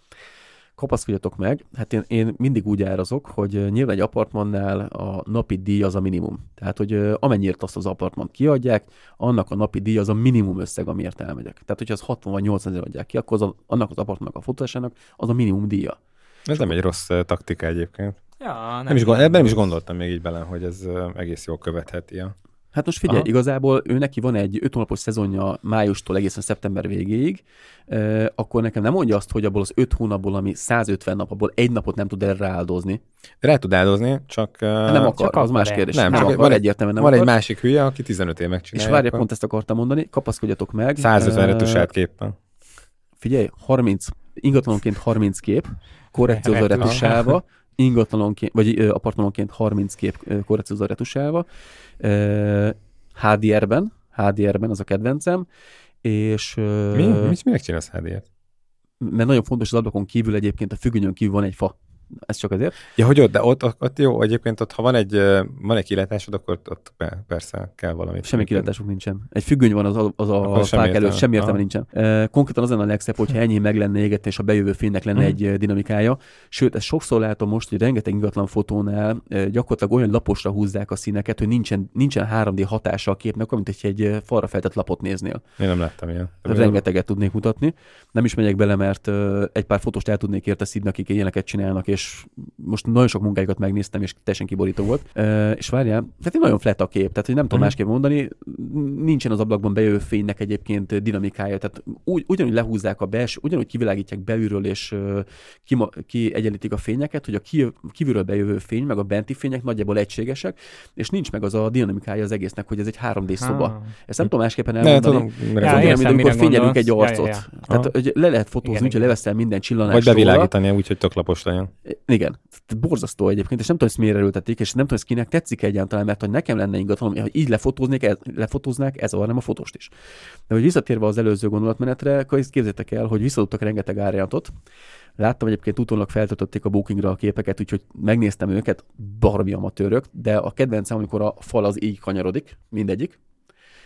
kapaszkodjatok meg, hát én, én mindig úgy árazok, hogy nyilván egy apartmannál a napi díj az a minimum. Tehát, hogy amennyire azt az apartmant kiadják, annak a napi díj az a minimum összeg, amiért elmegyek. Tehát, hogyha az 60 vagy 80 ezer adják ki, akkor az a, annak az apartmannak a fotósának az a minimum díja. Ez nem egy rossz taktika egyébként. Ja, nem, nem is, gond, ebben nem is gondoltam még így bele, hogy ez egész jól követheti a Hát most figyelj, Aha. igazából ő neki van egy 5 hónapos szezonja májustól egészen szeptember végéig, uh, akkor nekem nem mondja azt, hogy abból az 5 hónapból, ami 150 nap, abból egy napot nem tud erre áldozni. Rá tud áldozni, csak... Uh, nem akar, csak az más kérdés. Nem, nem akar, van, egyértelműen nem van akar. egy másik hülye, aki 15 év megcsinálja. És várja, pont ezt akartam mondani, kapaszkodjatok meg. 150 uh, retusát képpen. Figyelj, 30, ingatlanonként 30 kép, korrekciózó retusálva, ingatlanonként, vagy apartmanonként 30 kép korrekciózó retusálva, HDR-ben, HDR-ben az a kedvencem, és... Mi? Mit, minek csinálsz HDR-t? Mert nagyon fontos az ablakon kívül egyébként a függönyön kívül van egy fa ez csak azért. Ja, hogy ott, de ott, ott, jó, egyébként ott, ha van egy, van egy kilátásod, akkor ott, persze kell valami. Semmi kilátásunk nincsen. Egy függöny van az, a, az a fák előtt, semmi értelme nincsen. konkrétan az lenne a legszebb, hogyha ennyi meg lenne égetni, és a bejövő fénynek lenne hmm. egy dinamikája. Sőt, ezt sokszor látom most, hogy rengeteg ingatlan fotónál gyakorlatilag olyan laposra húzzák a színeket, hogy nincsen, nincsen 3D hatása a képnek, mint hogy egy falra feltett lapot néznél. Én nem láttam ilyen. Rengeteget tudnék mutatni. Nem is megyek bele, mert egy pár fotóst el tudnék érte szídni, akik ilyeneket csinálnak, és és most nagyon sok munkáikat megnéztem, és teljesen kiborító volt. Uh, és várjál, tehát egy nagyon flat a kép, tehát hogy nem tudom uh-huh. másképp mondani, nincsen az ablakban bejövő fénynek egyébként dinamikája, tehát úgy, ugyanúgy lehúzzák a belső, ugyanúgy kivilágítják belülről, és uh, ki, kiegyenlítik a fényeket, hogy a ki, kívülről bejövő fény, meg a benti fények nagyjából egységesek, és nincs meg az a dinamikája az egésznek, hogy ez egy 3D szoba. Ah. Ezt nem tudom másképpen elmondani. Ne, tudom, mint amikor fényelünk egy arcot. Ja, ja, ja. Tehát, hogy le lehet fotózni, úgyhogy leveszel minden csillanást. Vagy bevilágítani úgy, hogy tök lapos legyen. Igen. Borzasztó egyébként, és nem tudom, hogy miért erőltetik, és nem tudom, hogy kinek tetszik egyáltalán, mert hogy nekem lenne ingatlan, hogy így lefotóznék, ez, lefotóznák, ez nem a fotóst is. De hogy visszatérve az előző gondolatmenetre, képzeljétek el, hogy visszadottak rengeteg árjátot. Láttam egyébként utólag feltöltötték a bookingra a képeket, úgyhogy megnéztem őket, barmi amatőrök, de a kedvencem, amikor a fal az így kanyarodik, mindegyik,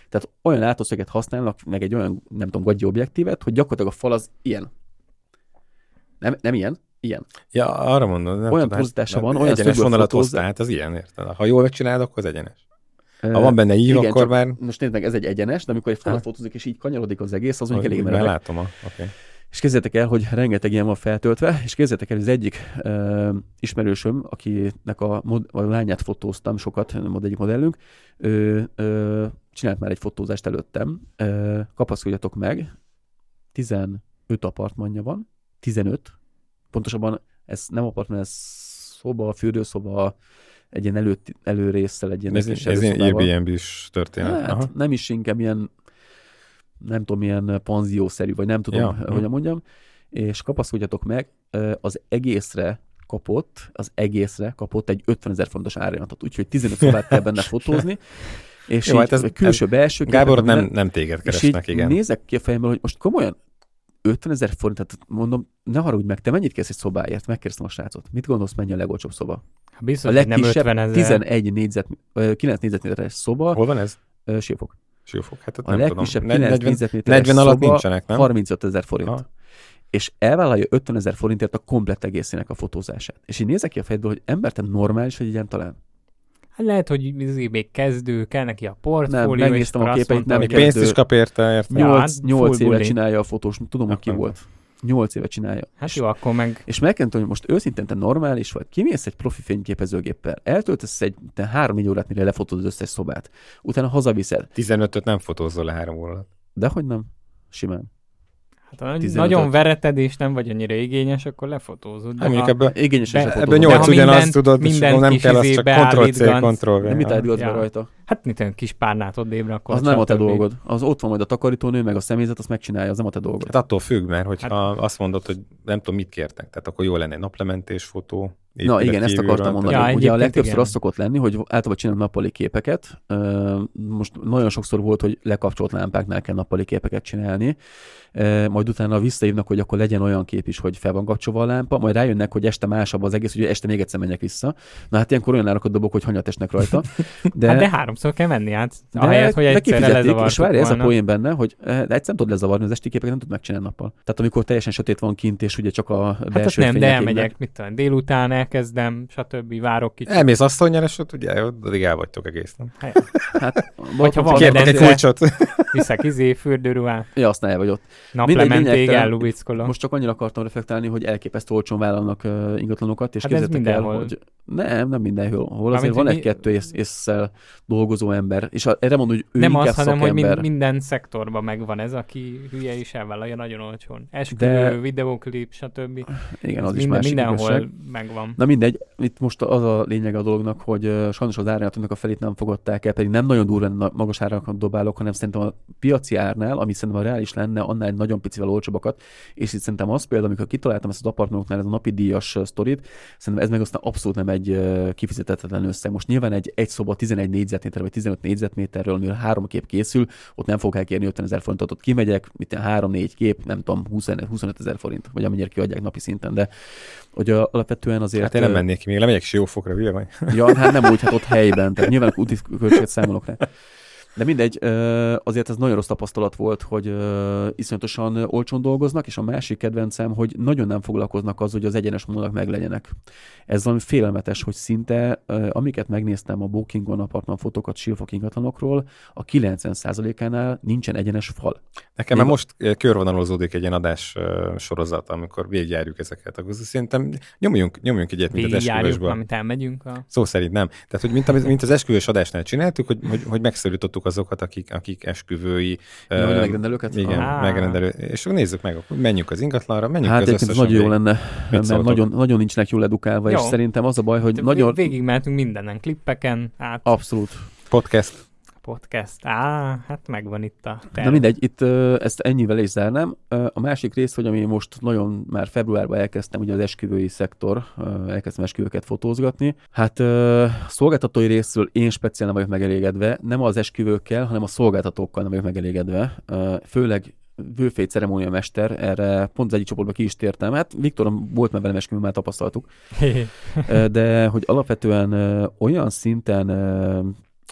tehát olyan látószöget használnak, meg egy olyan, nem tudom, gagyi objektívet, hogy gyakorlatilag a fal az ilyen. Nem, nem ilyen, ilyen. Ja, arra mondom. Nem olyan torzítása van, olyan egyenes vonalat hoz, tehát az ilyen, érted? Ha jól megcsinálod, akkor az egyenes. Ha van benne ív, igen, akkor már... Most nézd meg, ez egy egyenes, de amikor egy falat fotózik, és így kanyarodik az egész, az mondjuk elég meredek. látom, oké. Okay. És képzeljétek el, hogy rengeteg ilyen van feltöltve, és képzeljétek el, hogy az egyik uh, ismerősöm, akinek a, mod, a lányát fotóztam sokat, mod egyik modellünk, ő, ő, csinált már egy fotózást előttem, uh, kapaszkodjatok meg, 15 apartmanja van, 15, pontosabban ez nem apartman, ez szoba, fürdőszoba, egy ilyen elő, előrészsel, egy ilyen Ez, ez ilyen Airbnb-s történet. Hát, Aha. nem is inkább ilyen, nem tudom, ilyen panziószerű, vagy nem tudom, ja. hogyan mondjam. És kapaszkodjatok meg, az egészre kapott, az egészre kapott egy 50 ezer fontos árajánlatot, úgyhogy 15 szobát kell benne fotózni. És Jó, így, hát ez, külső, belső Gábor nem, nem téged keresnek, igen. nézek ki a fejemből, hogy most komolyan 50 ezer forint, tehát mondom, ne haragudj meg, te mennyit kérsz egy szobáért? Megkérdeztem a srácot. Mit gondolsz, mennyi a legolcsóbb szoba? Biztos, a legkisebb nem 50 11 négyzet, 9 négyzetméteres szoba. Hol van ez? Siófok. Siófok, hát a nem legkisebb tudom. 9 négyzetméteres 40 alatt nincsenek, nem? 35 ezer forint. Ha. És elvállalja 50 ezer forintért a komplet egészének a fotózását. És így nézek ki a fejedből, hogy ember, te normális vagy ilyen talán? Hát lehet, hogy még kezdő, kell neki a portfólió. Nem, megnéztem a képeit, nem kezdő. Pénzt is kap érte, érte. 8, ja, 8 éve bullying. csinálja a fotós, tudom, hogy ki volt. 8 éve csinálja. Hát és, jó, akkor meg... És meg kell hogy most őszintén te normális vagy, kimész egy profi fényképezőgéppel, eltöltesz egy 3-4 órát, mire lefotód az összes szobát, utána hazaviszed. 15-öt nem fotózol le 3 órát. Dehogy nem, simán. Hát, ha nagyon vereted és nem vagy annyira igényes, akkor lefotózod. De hát, ebből, igényes be, ebből nyolc ugyanazt tudod, és nem kell az csak Ctrl-C, Ctrl-V. De mit állítgatsz ja. rajta? Hát mit olyan kis párnát ott débre, akkor Az nem a te dolgod. Az ott van majd a takarítónő, meg a személyzet, azt megcsinálja, az nem a te dolgod. Hát attól függ, mert hogyha hát... azt mondod, hogy nem tudom, mit kértek, tehát akkor jó lenne egy naplementés fotó, Na igen, ezt akartam mondani. Ja, Ugye a legtöbbször igen. az szokott lenni, hogy általában csinálunk nappali képeket. Most nagyon sokszor volt, hogy lekapcsolt lámpáknál kell nappali képeket csinálni, majd utána visszaívnak, hogy akkor legyen olyan kép is, hogy fel van kapcsolva a lámpa, majd rájönnek, hogy este másabb az egész, hogy este még egyszer menjek vissza. Na hát ilyenkor olyan árakat dobok, hogy hanyat esnek rajta. De, hát de háromszor kell menni át. De, ahelyett, hogy egyszerre És várj, ez a poén benne, hogy de egyszer nem tudod lezavarni, az esti képeket nem tud megcsinálni nappal. Tehát amikor teljesen sötét van kint, és ugye csak a belső hát nem, de elmegyek, mit tudom, délután elkezdem, stb. várok kicsit. Elmész asszonynyal, és ott ugye, addig el vagytok egész nem? Hát, vagy ha van egy kulcsot. Viszek izé, fürdőruhát. Ja, azt vagy ott. Naplementék ellubickolom. Most csak annyira akartam reflektálni, hogy elképesztő olcsón vállalnak uh, ingatlanokat, és hát képzeljétek el, hogy nem, nem mindenhol. Hol azért van egy-kettő ész, észszel dolgozó ember, és erre mondom, hogy ő Nem az, hanem, hogy minden szektorban megvan ez, aki hülye is elvállalja nagyon olcsón. Esküvő, De... videóklip, stb. Igen, az minden, is Mindenhol igazság. megvan. Na mindegy, itt most az a lényeg a dolognak, hogy sajnos az árjátunknak a felét nem fogadták el, pedig nem nagyon durván magas árakat dobálok, hanem szerintem a piaci árnál, ami szerintem a reális lenne, annál egy nagyon picivel olcsóbbakat. És itt szerintem az például, amikor kitaláltam ezt az apartmanoknál, ez a napi díjas sztorit, szerintem ez meg aztán abszolút nem egy kifizetetlen összeg. Most nyilván egy, egy szoba 11 négyzetméter vagy 15 négyzetméterről, mivel három kép készül, ott nem fog elkérni 50 ezer forintot, ott kimegyek, mit 3-4 kép, nem tudom, 25 ezer forint, vagy amennyire kiadják napi szinten, de hogy alapvetően azért... Hát én nem mennék ki, még lemegyek Siófokra, hülye vagy? Ja, hát nem úgy, hát ott helyben, tehát nyilván úti költséget számolok rá. De mindegy, azért ez nagyon rossz tapasztalat volt, hogy iszonyatosan olcsón dolgoznak, és a másik kedvencem, hogy nagyon nem foglalkoznak az, hogy az egyenes vonalak meglegyenek. Ez valami félelmetes, hogy szinte, amiket megnéztem a Bookingon apartman fotókat Silfok ingatlanokról, a 90%-ánál nincsen egyenes fal. Nekem már most körvonalozódik egy ilyen adás sorozat, amikor végigjárjuk ezeket, akkor szerintem nyomjunk, nyomjunk egyet, mint az esküvősből. amit elmegyünk. A... Szó szerint nem. Tehát, hogy mint, mint az esküvős adásnál csináltuk, hogy, hogy, hogy megszólítottuk láttuk azokat, akik, akik esküvői... Ja, uh, megrendelőket? Igen, ah. megrendelő. És nézzük meg, akkor menjünk az ingatlanra, menjünk hát, az összes, nagyon jó lenne, mert nagyon, nagyon nincsenek jól edukálva, jó. és szerintem az a baj, hogy De nagyon... Végig mentünk mindenen, klippeken át. Abszolút. Podcast podcast. Á, hát megvan itt a terv. Na mindegy, itt ezt ennyivel is zárnám. A másik rész, hogy ami most nagyon már februárban elkezdtem, ugye az esküvői szektor, elkezdtem esküvőket fotózgatni. Hát uh, szolgáltatói részről én speciál nem vagyok megelégedve, nem az esküvőkkel, hanem a szolgáltatókkal nem vagyok megelégedve. Főleg vőfély ceremóniamester, erre pont az egyik csoportban ki is tértem. Hát Viktor volt már velem esküvő, már tapasztaltuk. De hogy alapvetően olyan szinten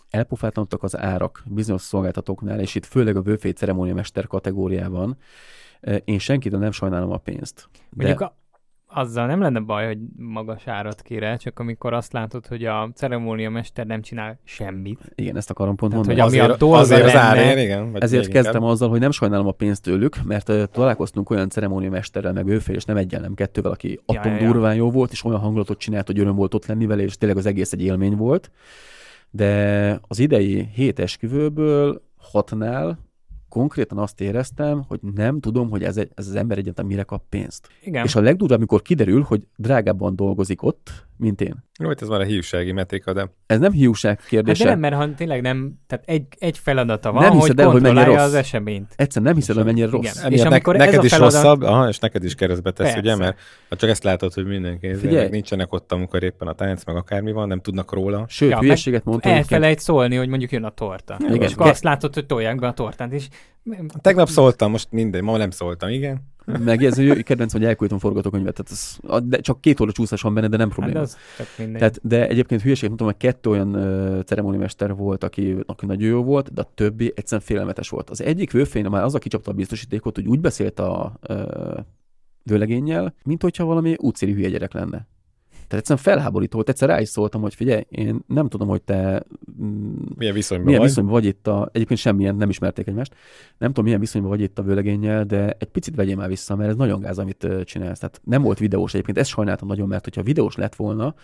elpofátlanodtak az árak bizonyos szolgáltatóknál, és itt főleg a bőfély ceremóniamester kategóriában, én senkitől nem sajnálom a pénzt. De... Mondjuk a, azzal nem lenne baj, hogy magas árat kére, csak amikor azt látod, hogy a ceremóniamester nem csinál semmit. Igen, ezt akarom pont Tehát, mondani. Hogy azért, azért az árén, igen. Vagy ezért kezdtem inkább. azzal, hogy nem sajnálom a pénzt tőlük, mert uh, találkoztunk olyan ceremóniamesterrel, meg őfél, és nem egyen, nem kettővel, aki atom ja, durván jó volt, és olyan hangulatot csinált, hogy öröm volt ott lenni vele, és tényleg az egész egy élmény volt de az idei hét esküvőből hatnál konkrétan azt éreztem, hogy nem tudom, hogy ez, egy, ez az ember egyáltalán mire kap pénzt. Igen. És a legdurvább, amikor kiderül, hogy drágábban dolgozik ott, mint én. Jó, ez már a hiúsági metéka, de... Ez nem hiúság kérdése. Hát de nem, mert ha tényleg nem, tehát egy, egy feladata van, nem hiszed hogy el, hogy mennyire rossz. az eseményt. Egyszerűen nem hiszed el, mennyire rossz. Igen. És amikor ne, neked is feladat... rosszabb, aha, és neked is keresztbe tesz, Persze. ugye, mert ha csak ezt látod, hogy mindenki Figyelj. nincsenek ott, amikor éppen a tánc, meg akármi van, nem tudnak róla. Sőt, ja, hülyeséget mondtam. Elfelejt szólni, hogy mondjuk jön a torta. Igen. És akkor azt látod, hogy tolják be a tortát, és Tegnap szóltam, most mindegy, ma nem szóltam, igen. Meg ez a kedvenc, hogy elküldtem forgatókönyvet, tehát az, de csak két óra csúszás van benne, de nem probléma. Hát de, tehát, de egyébként hülyeség, mondtam, hogy kettő olyan uh, ceremóniamester volt, aki, aki nagyon jó volt, de a többi egyszerűen félelmetes volt. Az egyik vőfény már az, aki csapta a biztosítékot, hogy úgy beszélt a uh, vőlegénnyel, mint hogyha valami útszéli hülye gyerek lenne. Tehát egyszerűen felháborító volt. Egyszer rá is szóltam, hogy figyelj, én nem tudom, hogy te mm, milyen viszonyban milyen vagy. viszonyban vagy itt a, egyébként semmilyen, nem ismerték egymást, nem tudom, milyen viszonyban vagy itt a vőlegénnyel, de egy picit vegyél már vissza, mert ez nagyon gáz, amit csinálsz. Tehát nem volt videós egyébként, ezt sajnáltam nagyon, mert hogyha videós lett volna,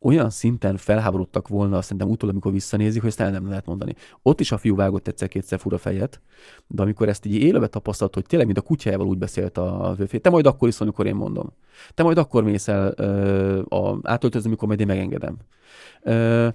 olyan szinten felháborodtak volna, szerintem utólag, amikor visszanézik, hogy ezt el nem lehet mondani. Ott is a fiú vágott egyszer-kétszer fura fejet, de amikor ezt így élőbe tapasztalt, hogy tényleg, mint a kutyával úgy beszélt a vőfé, te majd akkor iszol, amikor én mondom. Te majd akkor mész el ö, a, átöltözni, amikor majd én megengedem.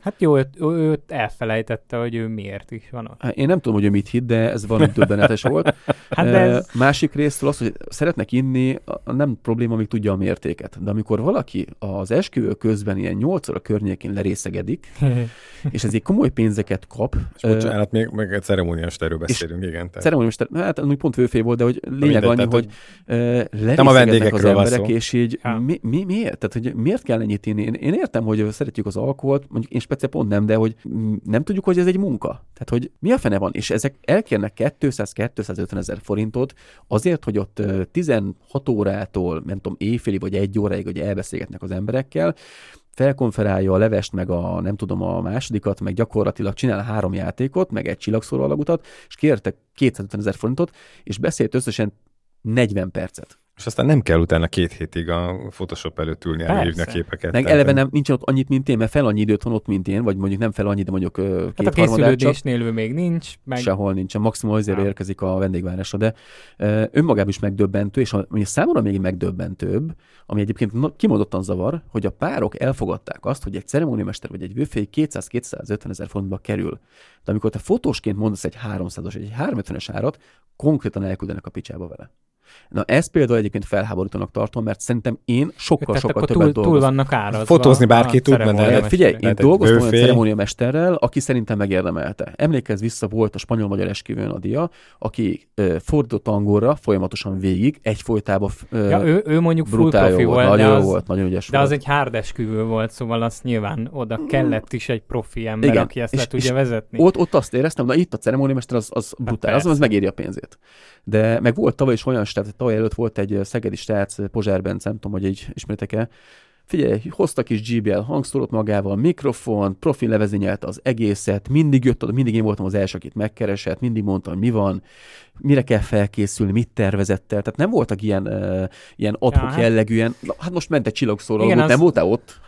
Hát jó, ő, ő elfelejtette, hogy ő miért is van ott. Én nem tudom, hogy ő mit hitt, de ez valami többenetes volt. hát de ez... Másik részről az, hogy szeretnek inni, nem probléma, amíg tudja a mértéket. De amikor valaki az esküvő közben ilyen 8 óra környékén lerészegedik, és ezért komoly pénzeket kap. És uh, bocsánat, még, még egy ceremóniasterről beszélünk, igen. Ceremóniamester, hát úgy pont főfé volt, de hogy lényeg annyi, tehát, hogy nem a vendégekről az emberek, és így mi, mi, miért? Tehát, hogy miért kell ennyit inni? Én, én értem, hogy szeretjük az alkoholt, mondjuk én speciál pont nem, de hogy nem tudjuk, hogy ez egy munka. Tehát, hogy mi a fene van, és ezek elkérnek 200-250 ezer forintot azért, hogy ott 16 órától, nem tudom, éjféli vagy egy óráig, hogy elbeszélgetnek az emberekkel, felkonferálja a levest, meg a nem tudom, a másodikat, meg gyakorlatilag csinál három játékot, meg egy csillagszóró alagutat, és kértek 250 ezer forintot, és beszélt összesen 40 percet. És aztán nem kell utána két hétig a Photoshop előtt ülni, elhívni a képeket. Meg eleve nem, nincsen ott annyit, mint én, mert fel annyi időt van ott, mint én, vagy mondjuk nem fel annyi, de mondjuk két hát a készülődésnél ő még nincs. Meg... Sehol nincsen, maximum azért érkezik a vendégvárásra, de önmagában is megdöbbentő, és ami számomra még megdöbbentőbb, ami egyébként kimondottan zavar, hogy a párok elfogadták azt, hogy egy ceremóniamester vagy egy vőfély 200-250 ezer fontba kerül. De amikor te fotósként mondasz egy 300-as, egy 350-es árat, konkrétan elküldenek a picsába vele. Na ezt például egyébként felháborítónak tartom, mert szerintem én sokkal, Tehát sokkal többet túl, dolgozom. Túl vannak árazva. Fotózni bárki tud benne. Figyelj, én dolgoztam olyan ceremóniamesterrel, aki szerintem megérdemelte. Emlékezz vissza, volt a spanyol-magyar esküvőn a dia, aki uh, fordított angolra folyamatosan végig, egyfolytában uh, ja, ő, ő mondjuk full profi volt, volt, nagyon jó volt, nagyon ügyes De volt. az egy hard esküvő volt, szóval azt nyilván oda kellett is egy profi ember, Igen, aki ezt és, le tudja vezetni. Ott, ott azt éreztem, na itt a ceremóniamester az, az brutál, hát az, az megéri a pénzét. De meg volt tavaly is olyan, tehát tavaly előtt volt egy szegedi srác, Pozsár Bence, nem tudom, hogy így ismeritek-e, Figyelj, hoztak is GBL hangszórót magával, mikrofon, profil levezényelte az egészet, mindig jött, mindig én voltam az első, akit megkeresett, mindig mondtam, hogy mi van, mire kell felkészülni, mit tervezett el. Tehát nem voltak ilyen, uh, ilyen adhok ja, hát... jellegűen, hát most ment egy csillagszóró, Igen, az... nem voltál ott?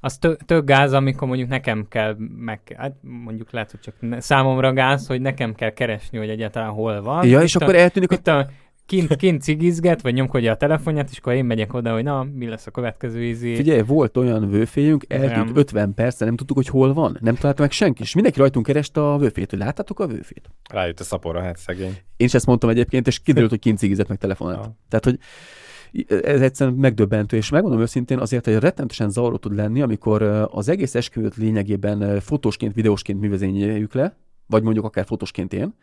Az tök, tök gáz, amikor mondjuk nekem kell meg, hát mondjuk lehet, hogy csak ne, számomra gáz, hogy nekem kell keresni, hogy egyáltalán hol van. Ja, és akkor eltűnik, hogy... A, kint, kint cigizget, vagy nyomkodja a telefonját, és akkor én megyek oda, hogy na, mi lesz a következő ízé. Figyelj, volt olyan vőféjünk, eltűnt 50 perc, nem tudtuk, hogy hol van. Nem találta meg senki. És mindenki rajtunk kereste a vőfét, hogy láttátok a vőfét. Rájött a szaporra, hát szegény. Én is ezt mondtam egyébként, és kiderült, hogy kint cigizett meg telefonát. Ja. Tehát, hogy ez egyszerűen megdöbbentő, és megmondom őszintén, azért egy rettentősen zavaró tud lenni, amikor az egész esküvőt lényegében fotósként, videósként mi le, vagy mondjuk akár fotósként én,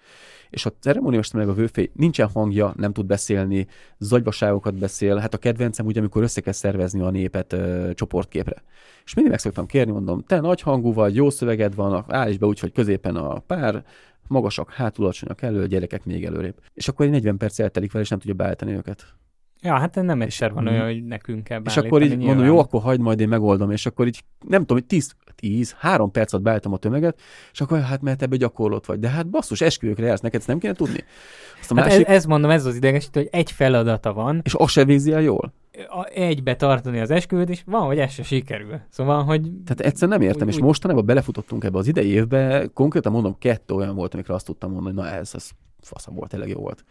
és a ceremóniamester meg a vőfély nincsen hangja, nem tud beszélni, zagyvaságokat beszél. Hát a kedvencem úgy, amikor össze kell szervezni a népet ö, csoportképre. És mindig meg szoktam kérni, mondom, te nagy hangú vagy, jó szöveged van, állíts be úgy, hogy középen a pár, magasak, hátul alacsonyak elő, gyerekek még előrébb. És akkor egy 40 perc eltelik vele, és nem tudja beállítani őket. Ja, hát nem egyszer van olyan, hogy nekünk kell És akkor így nyilván. mondom, jó, akkor hagyd majd én megoldom, és akkor így nem tudom, hogy 10, 10 3 percet beállítom a tömeget, és akkor hát mert ebbe gyakorlott vagy. De hát basszus, esküvőkre jársz, neked ezt nem kéne tudni. Azt a hát másik... ez, ez, mondom, ez az idegesítő, hogy egy feladata van. És azt se végzi el jól. A, egybe tartani az esküvőt, és van, hogy ez se sikerül. Szóval, hogy... Tehát egyszer nem értem, úgy, és mostanában belefutottunk ebbe az idei évbe, konkrétan mondom, kettő olyan volt, amikre azt tudtam mondani, hogy na ez, ez faszom volt, tényleg jó volt.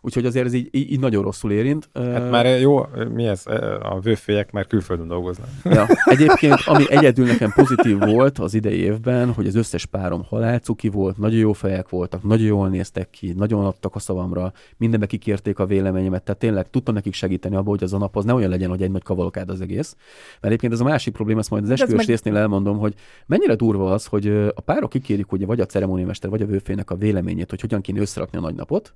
Úgyhogy azért ez így, így, így nagyon rosszul érint. Hát már jó, mi ez? A vőfélyek már külföldön dolgoznak. Ja, egyébként, ami egyedül nekem pozitív volt az idei évben, hogy az összes párom halálcuki volt, nagyon jó fejek voltak, nagyon jól néztek ki, nagyon adtak a szavamra, mindenbe kikérték a véleményemet, tehát tényleg tudtam nekik segíteni abban, hogy az a nap az ne olyan legyen, hogy egy nagy kavalkád az egész. Mert egyébként ez a másik probléma, ezt majd az esküvős meg... résznél elmondom, hogy mennyire durva az, hogy a párok kikérik, hogy vagy a ceremóniamester, vagy a vőfének a véleményét, hogy hogyan kéne összerakni a nagynapot,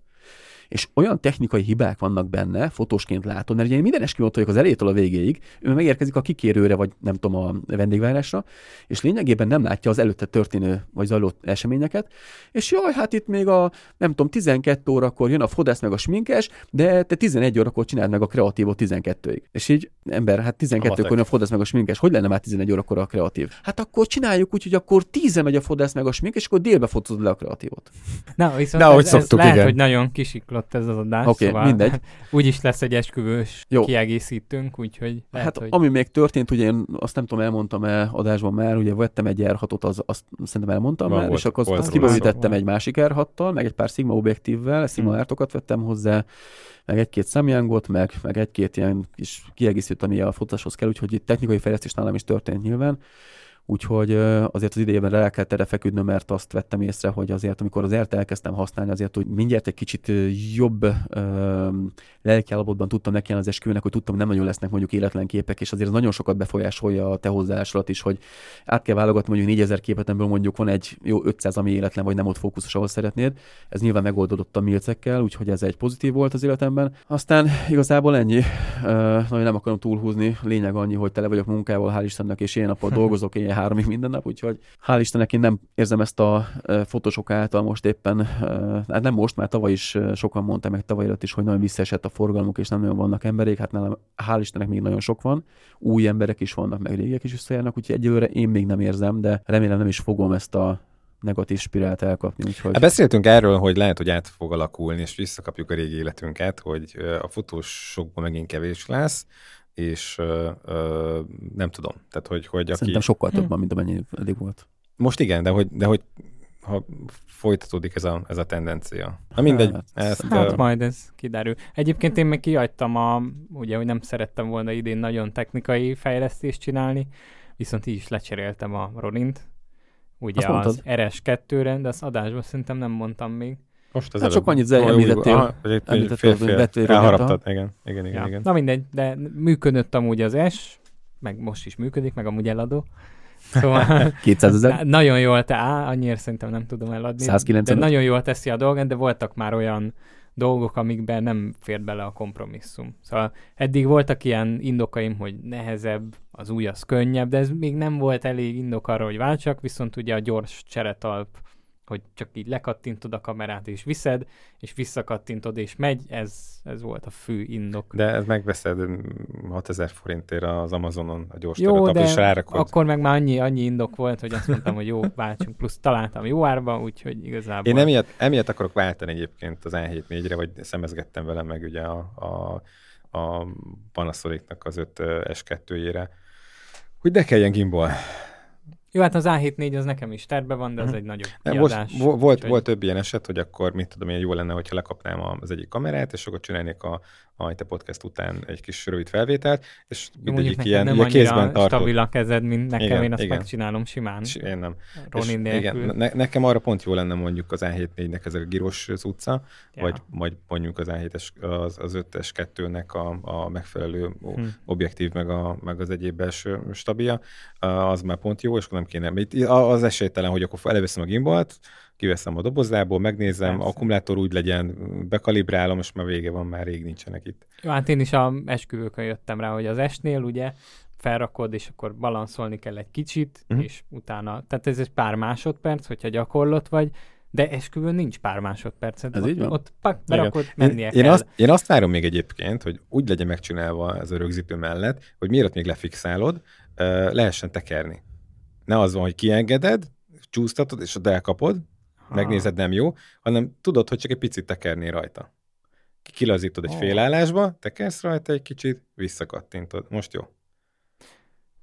és olyan technikai hibák vannak benne, fotósként látod, mert ugye én minden vagyok az elejétől a végéig, ő megérkezik a kikérőre, vagy nem tudom, a vendégvárásra, és lényegében nem látja az előtte történő vagy zajló eseményeket, és jaj, hát itt még a, nem tudom, 12 órakor jön a fodesz meg a sminkes, de te 11 órakor csináld meg a kreatívot 12-ig. És így, ember, hát 12-kor jön a fodesz meg a sminkes, hogy lenne már 11 órakor a kreatív? Hát akkor csináljuk úgy, hogy akkor 10 megy a fodesz meg a sminkes, és akkor délbe fotózod le a kreatívot. Na, viszont Na, ez, szoktuk, ez lehet, igen. hogy nagyon kisiklott ez az adás. Oké, okay, szóval mindegy. Úgyis lesz egy esküvős Jó. kiegészítőnk, úgyhogy lehet, Hát hogy... ami még történt, ugye én azt nem tudom, elmondtam-e adásban már, ugye vettem egy r az, azt szerintem elmondtam Van, már, volt, és akkor azt, azt kibővítettem egy másik r meg egy pár Sigma objektívvel, Sigma hmm. vettem hozzá, meg egy-két szemjángot, meg, meg egy-két ilyen kis kiegészítőt, ami a fotáshoz kell, úgyhogy itt technikai fejlesztés nálam is történt nyilván. Úgyhogy azért az idejében el kellett erre feküdnöm, mert azt vettem észre, hogy azért, amikor az ERT elkezdtem használni, azért, hogy mindjárt egy kicsit jobb lelkiállapotban tudtam neki az esküvőnek, hogy tudtam, hogy nem nagyon lesznek mondjuk életlen képek, és azért nagyon sokat befolyásolja a te hozzáállásodat is, hogy át kell válogatni mondjuk 4000 képet, ebből mondjuk van egy jó 500, ami életlen, vagy nem ott fókuszos, ahol szeretnéd. Ez nyilván megoldódott a milcekkel, úgyhogy ez egy pozitív volt az életemben. Aztán igazából ennyi. Nagyon nem akarom túlhúzni. Lényeg annyi, hogy tele vagyok munkával, hál' Istennek, és én napot dolgozok, én háromig minden nap, úgyhogy hál' Istennek én nem érzem ezt a fotosok által most éppen, hát nem most, mert tavaly is sokan mondták meg tavaly előtt is, hogy nagyon visszaesett a forgalmuk, és nem nagyon vannak emberek, hát nálam hál' Istennek még nagyon sok van, új emberek is vannak, meg régiek is visszajárnak, úgyhogy egyelőre én még nem érzem, de remélem nem is fogom ezt a negatív spirált elkapni. Úgyhogy... Hát beszéltünk erről, hogy lehet, hogy át fog alakulni, és visszakapjuk a régi életünket, hogy a fotósokban megint kevés lesz, és ö, ö, nem tudom. Tehát, hogy, hogy aki... Szerintem sokkal több van, mint amennyi eddig volt. Most igen, de hogy, de hogy ha folytatódik ez a, ez a tendencia. Na mindegy. Hát, ezt, hát uh... majd ez kiderül. Egyébként én még kiadtam a, ugye, hogy nem szerettem volna idén nagyon technikai fejlesztést csinálni, viszont így is lecseréltem a Ronint, ugye Azt az RS2-re, de az adásban szerintem nem mondtam még. Most az hát csak annyit említettél. Elharaptad, igen, igen, igen, ja. igen. Na mindegy, de működött amúgy az S, meg most is működik, meg amúgy eladó. Szóval 200 ezer? Nagyon jól te, á, annyira szerintem nem tudom eladni. 190 De nagyon jól teszi a dolgát, de voltak már olyan dolgok, amikben nem fért bele a kompromisszum. Szóval eddig voltak ilyen indokaim, hogy nehezebb, az új az könnyebb, de ez még nem volt elég indok arra, hogy váltsak, viszont ugye a gyors cseretalp hogy csak így lekattintod a kamerát és viszed, és visszakattintod és megy, ez, ez volt a fő indok. De ez megveszed 6000 forintért az Amazonon a gyors jó, de és rárakod. akkor meg már annyi, annyi indok volt, hogy azt mondtam, hogy jó, váltsunk, plusz találtam jó árba, úgyhogy igazából... Én emiatt, emiatt akarok váltani egyébként az A7-4-re, vagy szemezgettem vele meg ugye a, a, a Panasonicnak az 5 S2-jére, hogy de kelljen gimbal. Jó, hát az A7-4 az nekem is terve van, de az uh-huh. egy nagyobb kiadás. Most, vo- volt, úgy, volt több ilyen eset, hogy akkor mit tudom én, jó lenne, hogyha lekapnám az egyik kamerát, és akkor csinálnék a, a te podcast után egy kis rövid felvételt, és mindegyik ilyen, nem ilyen kézben tartott. stabil a kezed, mint nekem, igen, én azt igen. megcsinálom simán. Én nem. Ronin igen, ne, nekem arra pont jó lenne mondjuk az A7-4-nek ez a giros utca, ja. vagy, vagy mondjuk az A7-es, az, az 5-es 2-nek a, a megfelelő hm. objektív, meg, a, meg az egyéb belső stabilja, az már pont jó, és akkor nem kéne. Az esélytelen, hogy akkor előveszem a gimbalt, kiveszem a dobozából, megnézem, Persze. akkumulátor úgy legyen, bekalibrálom, és már vége van, már rég nincsenek itt. Jó, hát én is a esküvőkön jöttem rá, hogy az esnél ugye felrakod, és akkor balanszolni kell egy kicsit, uh-huh. és utána, tehát ez egy pár másodperc, hogyha gyakorlott vagy, de esküvőn nincs pár másodpercet. Ez ott, így van? Ott pak, berakod, mennie én, kell. Azt, én azt várom még egyébként, hogy úgy legyen megcsinálva ez a rögzítő mellett, hogy miért még lefixálod, lehessen tekerni. Ne az van, hogy kiengeded, csúsztatod, és ott elkapod, ha. megnézed, nem jó, hanem tudod, hogy csak egy picit tekerni rajta. Kilazítod egy oh. félállásba, tekersz rajta egy kicsit, visszakattintod. Most jó.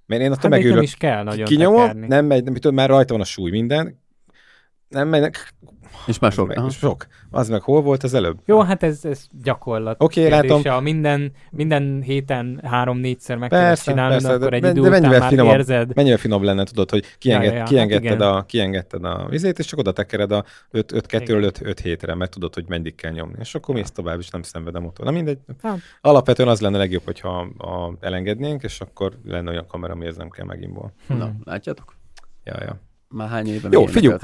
Mert én azt hát megülök, nem is kell nagyon kinyomom, tekerni. nem megy, nem, tudom, már rajta van a súly minden, nem mennek. És már sok. Meg, sok. Az meg hol volt az előbb? Jó, hát ez, ez gyakorlat. Oké, okay, látom. A minden, minden héten három-négyszer meg persze, csinálni, persze, akkor egy de, idő de mennyivel után finomabb, érzed. Mennyivel finomabb lenne, tudod, hogy kienged, ja, ja, kiengedted, hát a, kiengedted a vizét, és csak oda tekered a 5-2-ről 5 hétre, mert tudod, hogy meddig kell nyomni. És akkor mész tovább, és nem szenved a motor. Na mindegy. Hát. Alapvetően az lenne legjobb, hogyha a, elengednénk, és akkor lenne olyan kamera, amihez nem kell megint Na, látjátok? Ja, ja. Már hány évben Jó, figyelj,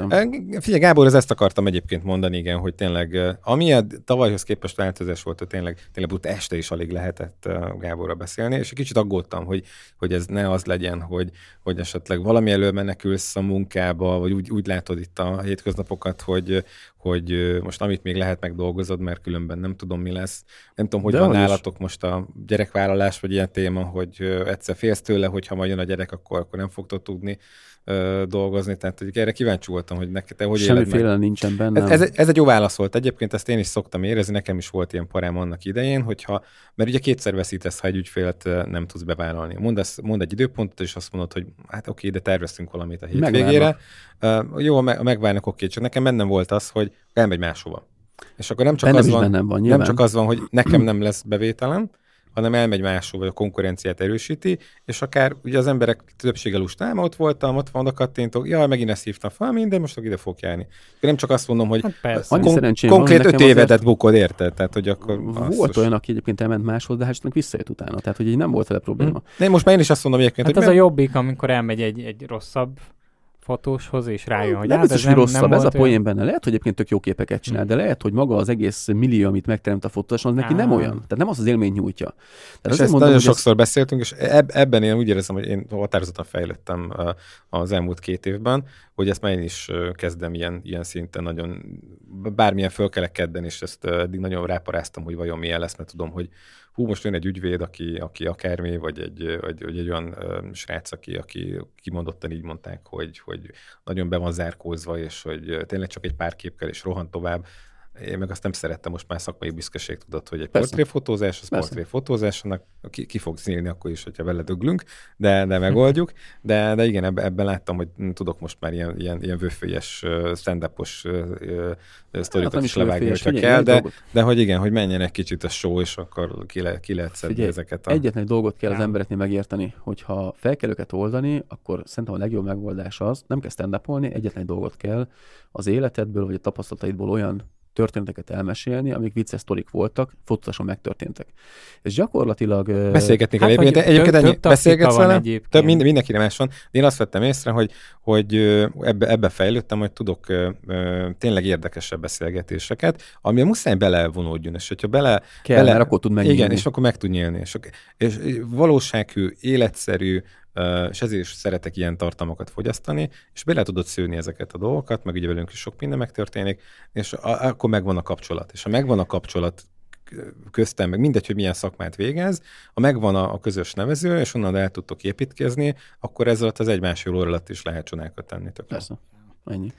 figyelj, Gábor, ez ezt akartam egyébként mondani, igen, hogy tényleg, amilyen tavalyhoz képest változás volt, hogy tényleg, tényleg ut este is alig lehetett Gáborra beszélni, és egy kicsit aggódtam, hogy, hogy ez ne az legyen, hogy, hogy esetleg valami elől menekülsz a munkába, vagy úgy, úgy látod itt a hétköznapokat, hogy, hogy most amit még lehet megdolgozod, mert különben nem tudom, mi lesz. Nem tudom, hogy De van nálatok is. most a gyerekvállalás, vagy ilyen téma, hogy egyszer félsz tőle, hogy ha majd jön a gyerek, akkor, akkor nem fogtok tudni dolgozni. Tehát hogy erre kíváncsi voltam, hogy neked te hogy Semmiféle nincsen benne. Ez, ez, ez, egy jó válasz volt. Egyébként ezt én is szoktam érezni, nekem is volt ilyen parám annak idején, hogyha, mert ugye kétszer veszítesz, ha egy ügyfélet nem tudsz bevállalni. Mond, ezt, mond egy időpontot, és azt mondod, hogy hát oké, de terveztünk valamit a hétvégére. Uh, jó, megválnak, oké, csak nekem bennem volt az, hogy elmegy máshova. És akkor nem csak, az van, van nem csak az van, hogy nekem nem lesz bevételem, hanem elmegy máshol, vagy a konkurenciát erősíti, és akár ugye az emberek többsége lustám, ott voltam, ott van, oda kattintok, jaj, megint ezt hívtam fel, minden, most ide fog járni. Nem csak azt mondom, hogy hát kon- konkrét öt évedet azért... bukod, érted? Tehát, hogy akkor volt olyan, aki egyébként elment máshol, de hát visszajött utána. Tehát, hogy így nem volt vele probléma. Hmm. Nem, most már én is azt mondom egyébként, hát hogy az mert... a jobbik, amikor elmegy egy, egy rosszabb fotóshoz, és rájön, hogy nem hát biztos, ez nem, rosszabb, nem ez a poén benne. Lehet, hogy egyébként tök jó képeket csinál, hmm. de lehet, hogy maga az egész millió, amit megteremt a fotós, az neki ah. nem olyan. Tehát nem az az élmény nyújtja. Tehát és ezt mondom, nagyon sokszor ez... beszéltünk, és eb- ebben én úgy érzem, hogy én határozottan fejlettem az elmúlt két évben, hogy ezt már én is kezdem ilyen, ilyen szinten nagyon, bármilyen föl kellek kedden, és ezt eddig nagyon ráparáztam, hogy vajon milyen lesz, mert tudom, hogy hú, most jön egy ügyvéd, aki, aki akármi, vagy egy, vagy, vagy egy olyan srác, aki, aki kimondottan így mondták, hogy, hogy nagyon be van zárkózva, és hogy tényleg csak egy pár kép kell, és rohan tovább én meg azt nem szerettem, most már szakmai büszkeség tudod, hogy egy portréfotózás, az portréfotózás, annak ki, ki fog színni akkor is, hogyha vele döglünk, de, de megoldjuk. De, de igen, ebben, láttam, hogy tudok most már ilyen, ilyen, ilyen vöfőjes, stand-upos sztorikat hát, is levágni, hogyha kell, de, de hogy igen, hogy menjen egy kicsit a show, és akkor ki, le, ki lehet szedni figyelj, ezeket. A... Egyetlen egy dolgot kell az embereknél megérteni, hogyha fel kell őket oldani, akkor szerintem a legjobb megoldás az, nem kell stand egyetlen egy dolgot kell az életedből, vagy a tapasztalataidból olyan történeteket elmesélni, amik vicces sztorik voltak, fotósan megtörténtek. És gyakorlatilag... Beszélgetni kell hát, egyébként, egyébként ennyi, beszélgetsz vele, több, mind, mindenkire más van, de én azt vettem észre, hogy, hogy ebbe, ebbe fejlődtem, hogy tudok tényleg érdekesebb beszélgetéseket, ami muszáj belevonódjon, és hogyha bele... Kell, bele, mert akkor tud megnyílni. Igen, és akkor meg tud nyílni. És, és valósághű, életszerű, és ezért is szeretek ilyen tartalmakat fogyasztani, és bele tudod szőni ezeket a dolgokat, meg ugye velünk is sok minden megtörténik, és akkor megvan a kapcsolat. És ha megvan a kapcsolat köztem, meg mindegy, hogy milyen szakmát végez, ha megvan a, a közös nevező, és onnan el tudtok építkezni, akkor ezzel az egymás jól alatt is lehet csodákat tenni. Tök Persze. Ennyi.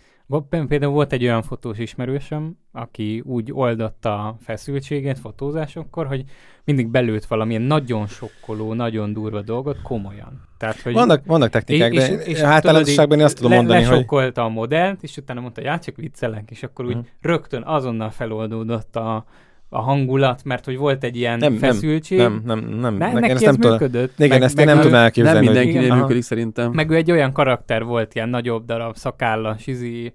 Például volt egy olyan fotós ismerősöm, aki úgy oldotta a feszültséget fotózásokkor, hogy mindig belőtt valamilyen nagyon sokkoló, nagyon durva dolgot komolyan. Tehát, hogy vannak, vannak technikák, és, de és, általánosságban én azt tudom le, mondani, hogy... Lesokkolta a modellt, és utána mondta, hogy csak viccelek, és akkor úgy uh-huh. rögtön azonnal feloldódott a, a hangulat, mert hogy volt egy ilyen nem, feszültség. Nem, nem, nem. nem. Ne, neki ez nem működött. Igen, meg, ezt meg én nem tudom elképzelni. Nem mindenkinél hogy... működik szerintem. Meg ő egy olyan karakter volt, ilyen nagyobb darab, szakállas, izi,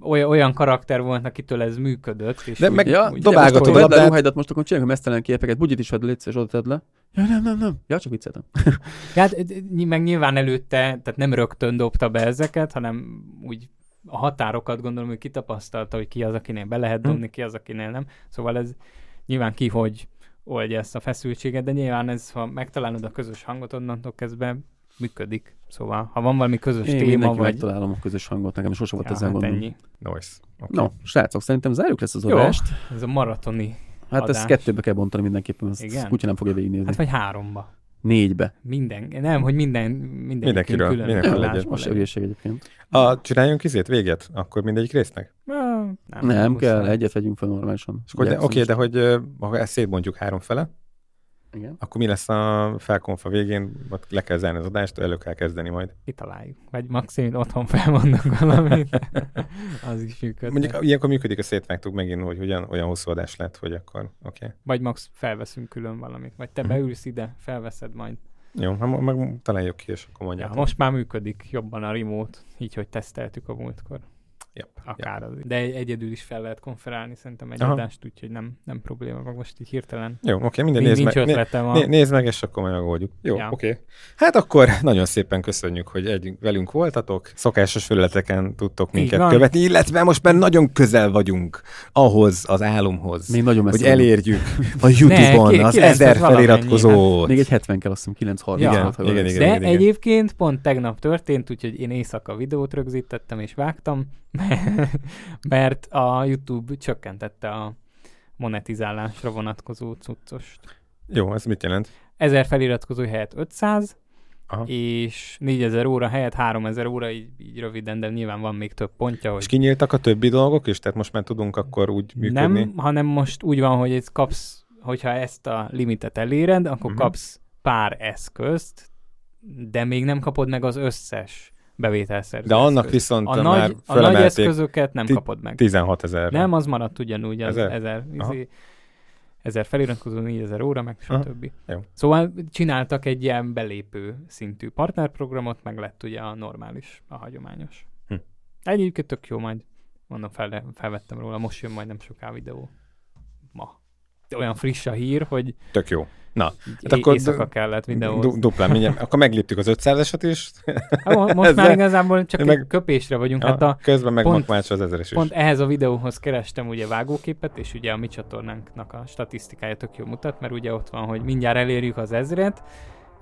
olyan, olyan karakter volt, akitől ez működött. És de úgy, meg ja, dobálgatod a labdát. ruháidat, most akkor csináljunk mesztelen képeket, bugyit is vedd, légy és oda tedd le. Ja, nem, nem, nem. Ja, csak vicceltem. ja, hát, meg nyilván előtte, tehát nem rögtön dobta be ezeket, hanem úgy a határokat gondolom, hogy kitapasztalta, hogy ki az, akinél be lehet hm. dobni, ki az, akinél nem. Szóval ez nyilván ki, hogy oldja ezt a feszültséget, de nyilván ez, ha megtalálod a közös hangot, onnantól kezdve működik. Szóval, ha van valami közös Én téma, vagy... megtalálom a közös hangot, nekem sosem volt ja, ezzel hát ennyi. Nice. Okay. No, srácok, szerintem zárjuk ezt az adást. ez a maratoni Hát adás. ezt kettőbe kell bontani mindenképpen, ezt Igen? kutya nem fogja végignézni. Hát vagy háromba. Négybe. Minden, nem, hogy minden, minden mindenkiről, külön mindenkiről legyen. Most hülyeség egyébként. A, csináljunk izét, véget? Akkor mindegyik résznek? Nem, nem, nem kell, egyet vegyünk fel normálisan. Oké, okay, de hogy ha ezt szétbontjuk három fele, igen. Akkor mi lesz a felkonfa végén? Ott le kell zárni az adást, elő kell kezdeni majd. Kitaláljuk. Vagy maximum otthon felmondok valamit. az is működik. Mondjuk ilyenkor működik a szétvágtuk megint, hogy ugyan olyan hosszú adás lett, hogy akkor oké. Okay. Vagy max felveszünk külön valamit. Vagy te uh-huh. beülsz ide, felveszed majd. Jó, ha meg találjuk ki, és akkor mondják. Ja, most már működik jobban a remote, így, hogy teszteltük a múltkor. Yep, akár. Yep. De egyedül is fel lehet konferálni szerintem egy Aha. adást, úgyhogy nem, nem probléma. Meg most így hirtelen. Jó, oké, minden nézd nincs meg. Ötletem né, nézd meg, és akkor megoldjuk. Jó, ja. oké. Hát akkor nagyon szépen köszönjük, hogy egy, velünk voltatok. Szokásos felületeken tudtok minket követni, illetve most már nagyon közel vagyunk ahhoz az álomhoz, Még nagyon hogy elérjük a YouTube-on ne, az ezer feliratkozót. Még egy 70 kell, azt hiszem 930 ja. igen, igen, igen, De igen, igen. egyébként pont tegnap történt, úgyhogy én éjszaka videót rögzítettem és vágtam, mert a YouTube csökkentette a monetizálásra vonatkozó cuccost. Jó, ez mit jelent? 1000 feliratkozó helyett 500, Aha. és 4000 óra helyett 3000 óra, így, így röviden, de nyilván van még több pontja. Hogy... És kinyíltak a többi dolgok is? Tehát most már tudunk akkor úgy működni? Nem, hanem most úgy van, hogy ez kapsz, hogyha ezt a limitet eléred, akkor uh-huh. kapsz pár eszközt, de még nem kapod meg az összes bevételszerző De annak eszköz. viszont a nagy, a nagy eszközöket nem kapod meg. 16 ezer. Nem, az maradt ugyanúgy az ezer, ezer, izé, ezer feliratkozó, 4000 óra, meg stb. Jó. Szóval csináltak egy ilyen belépő szintű partnerprogramot, meg lett ugye a normális, a hagyományos. Hm. Egyébként tök jó, majd mondom, fel, felvettem róla, most jön majd nem soká videó. Olyan friss a hír, hogy... Tök jó. Na, hát akkor éjszaka kellett. Du- duplán, mindjárt. Akkor megléptük az 500-esat is. Hát, most már igazából csak meg... egy köpésre vagyunk. A, hát a közben meg az ezeres is. Pont ehhez a videóhoz kerestem ugye vágóképet, és ugye a mi csatornánknak a statisztikája tök jó mutat, mert ugye ott van, hogy mindjárt elérjük az ezret,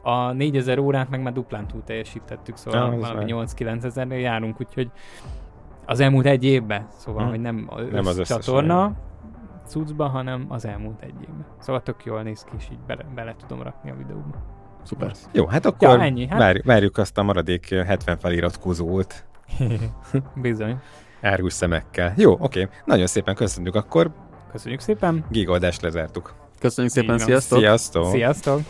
a 4000 órát meg már duplán túl teljesítettük, szóval ja, valami 8-9 ezernél járunk, úgyhogy az elmúlt egy évben, szóval, hmm. hogy nem, nem az csatorna, cuccba, hanem az elmúlt egy évben. Szóval tök jól néz ki, és így bele, bele tudom rakni a videóba. Szuper. Jó, hát akkor ja, ennyi, hát... Várjuk, várjuk azt a maradék 70 feliratkozót. Bizony. Árgus szemekkel. Jó, oké. Nagyon szépen köszönjük akkor. Köszönjük szépen. Gigadást lezártuk. Köszönjük szépen, sziasztok! Sziasztok! Sziasztok!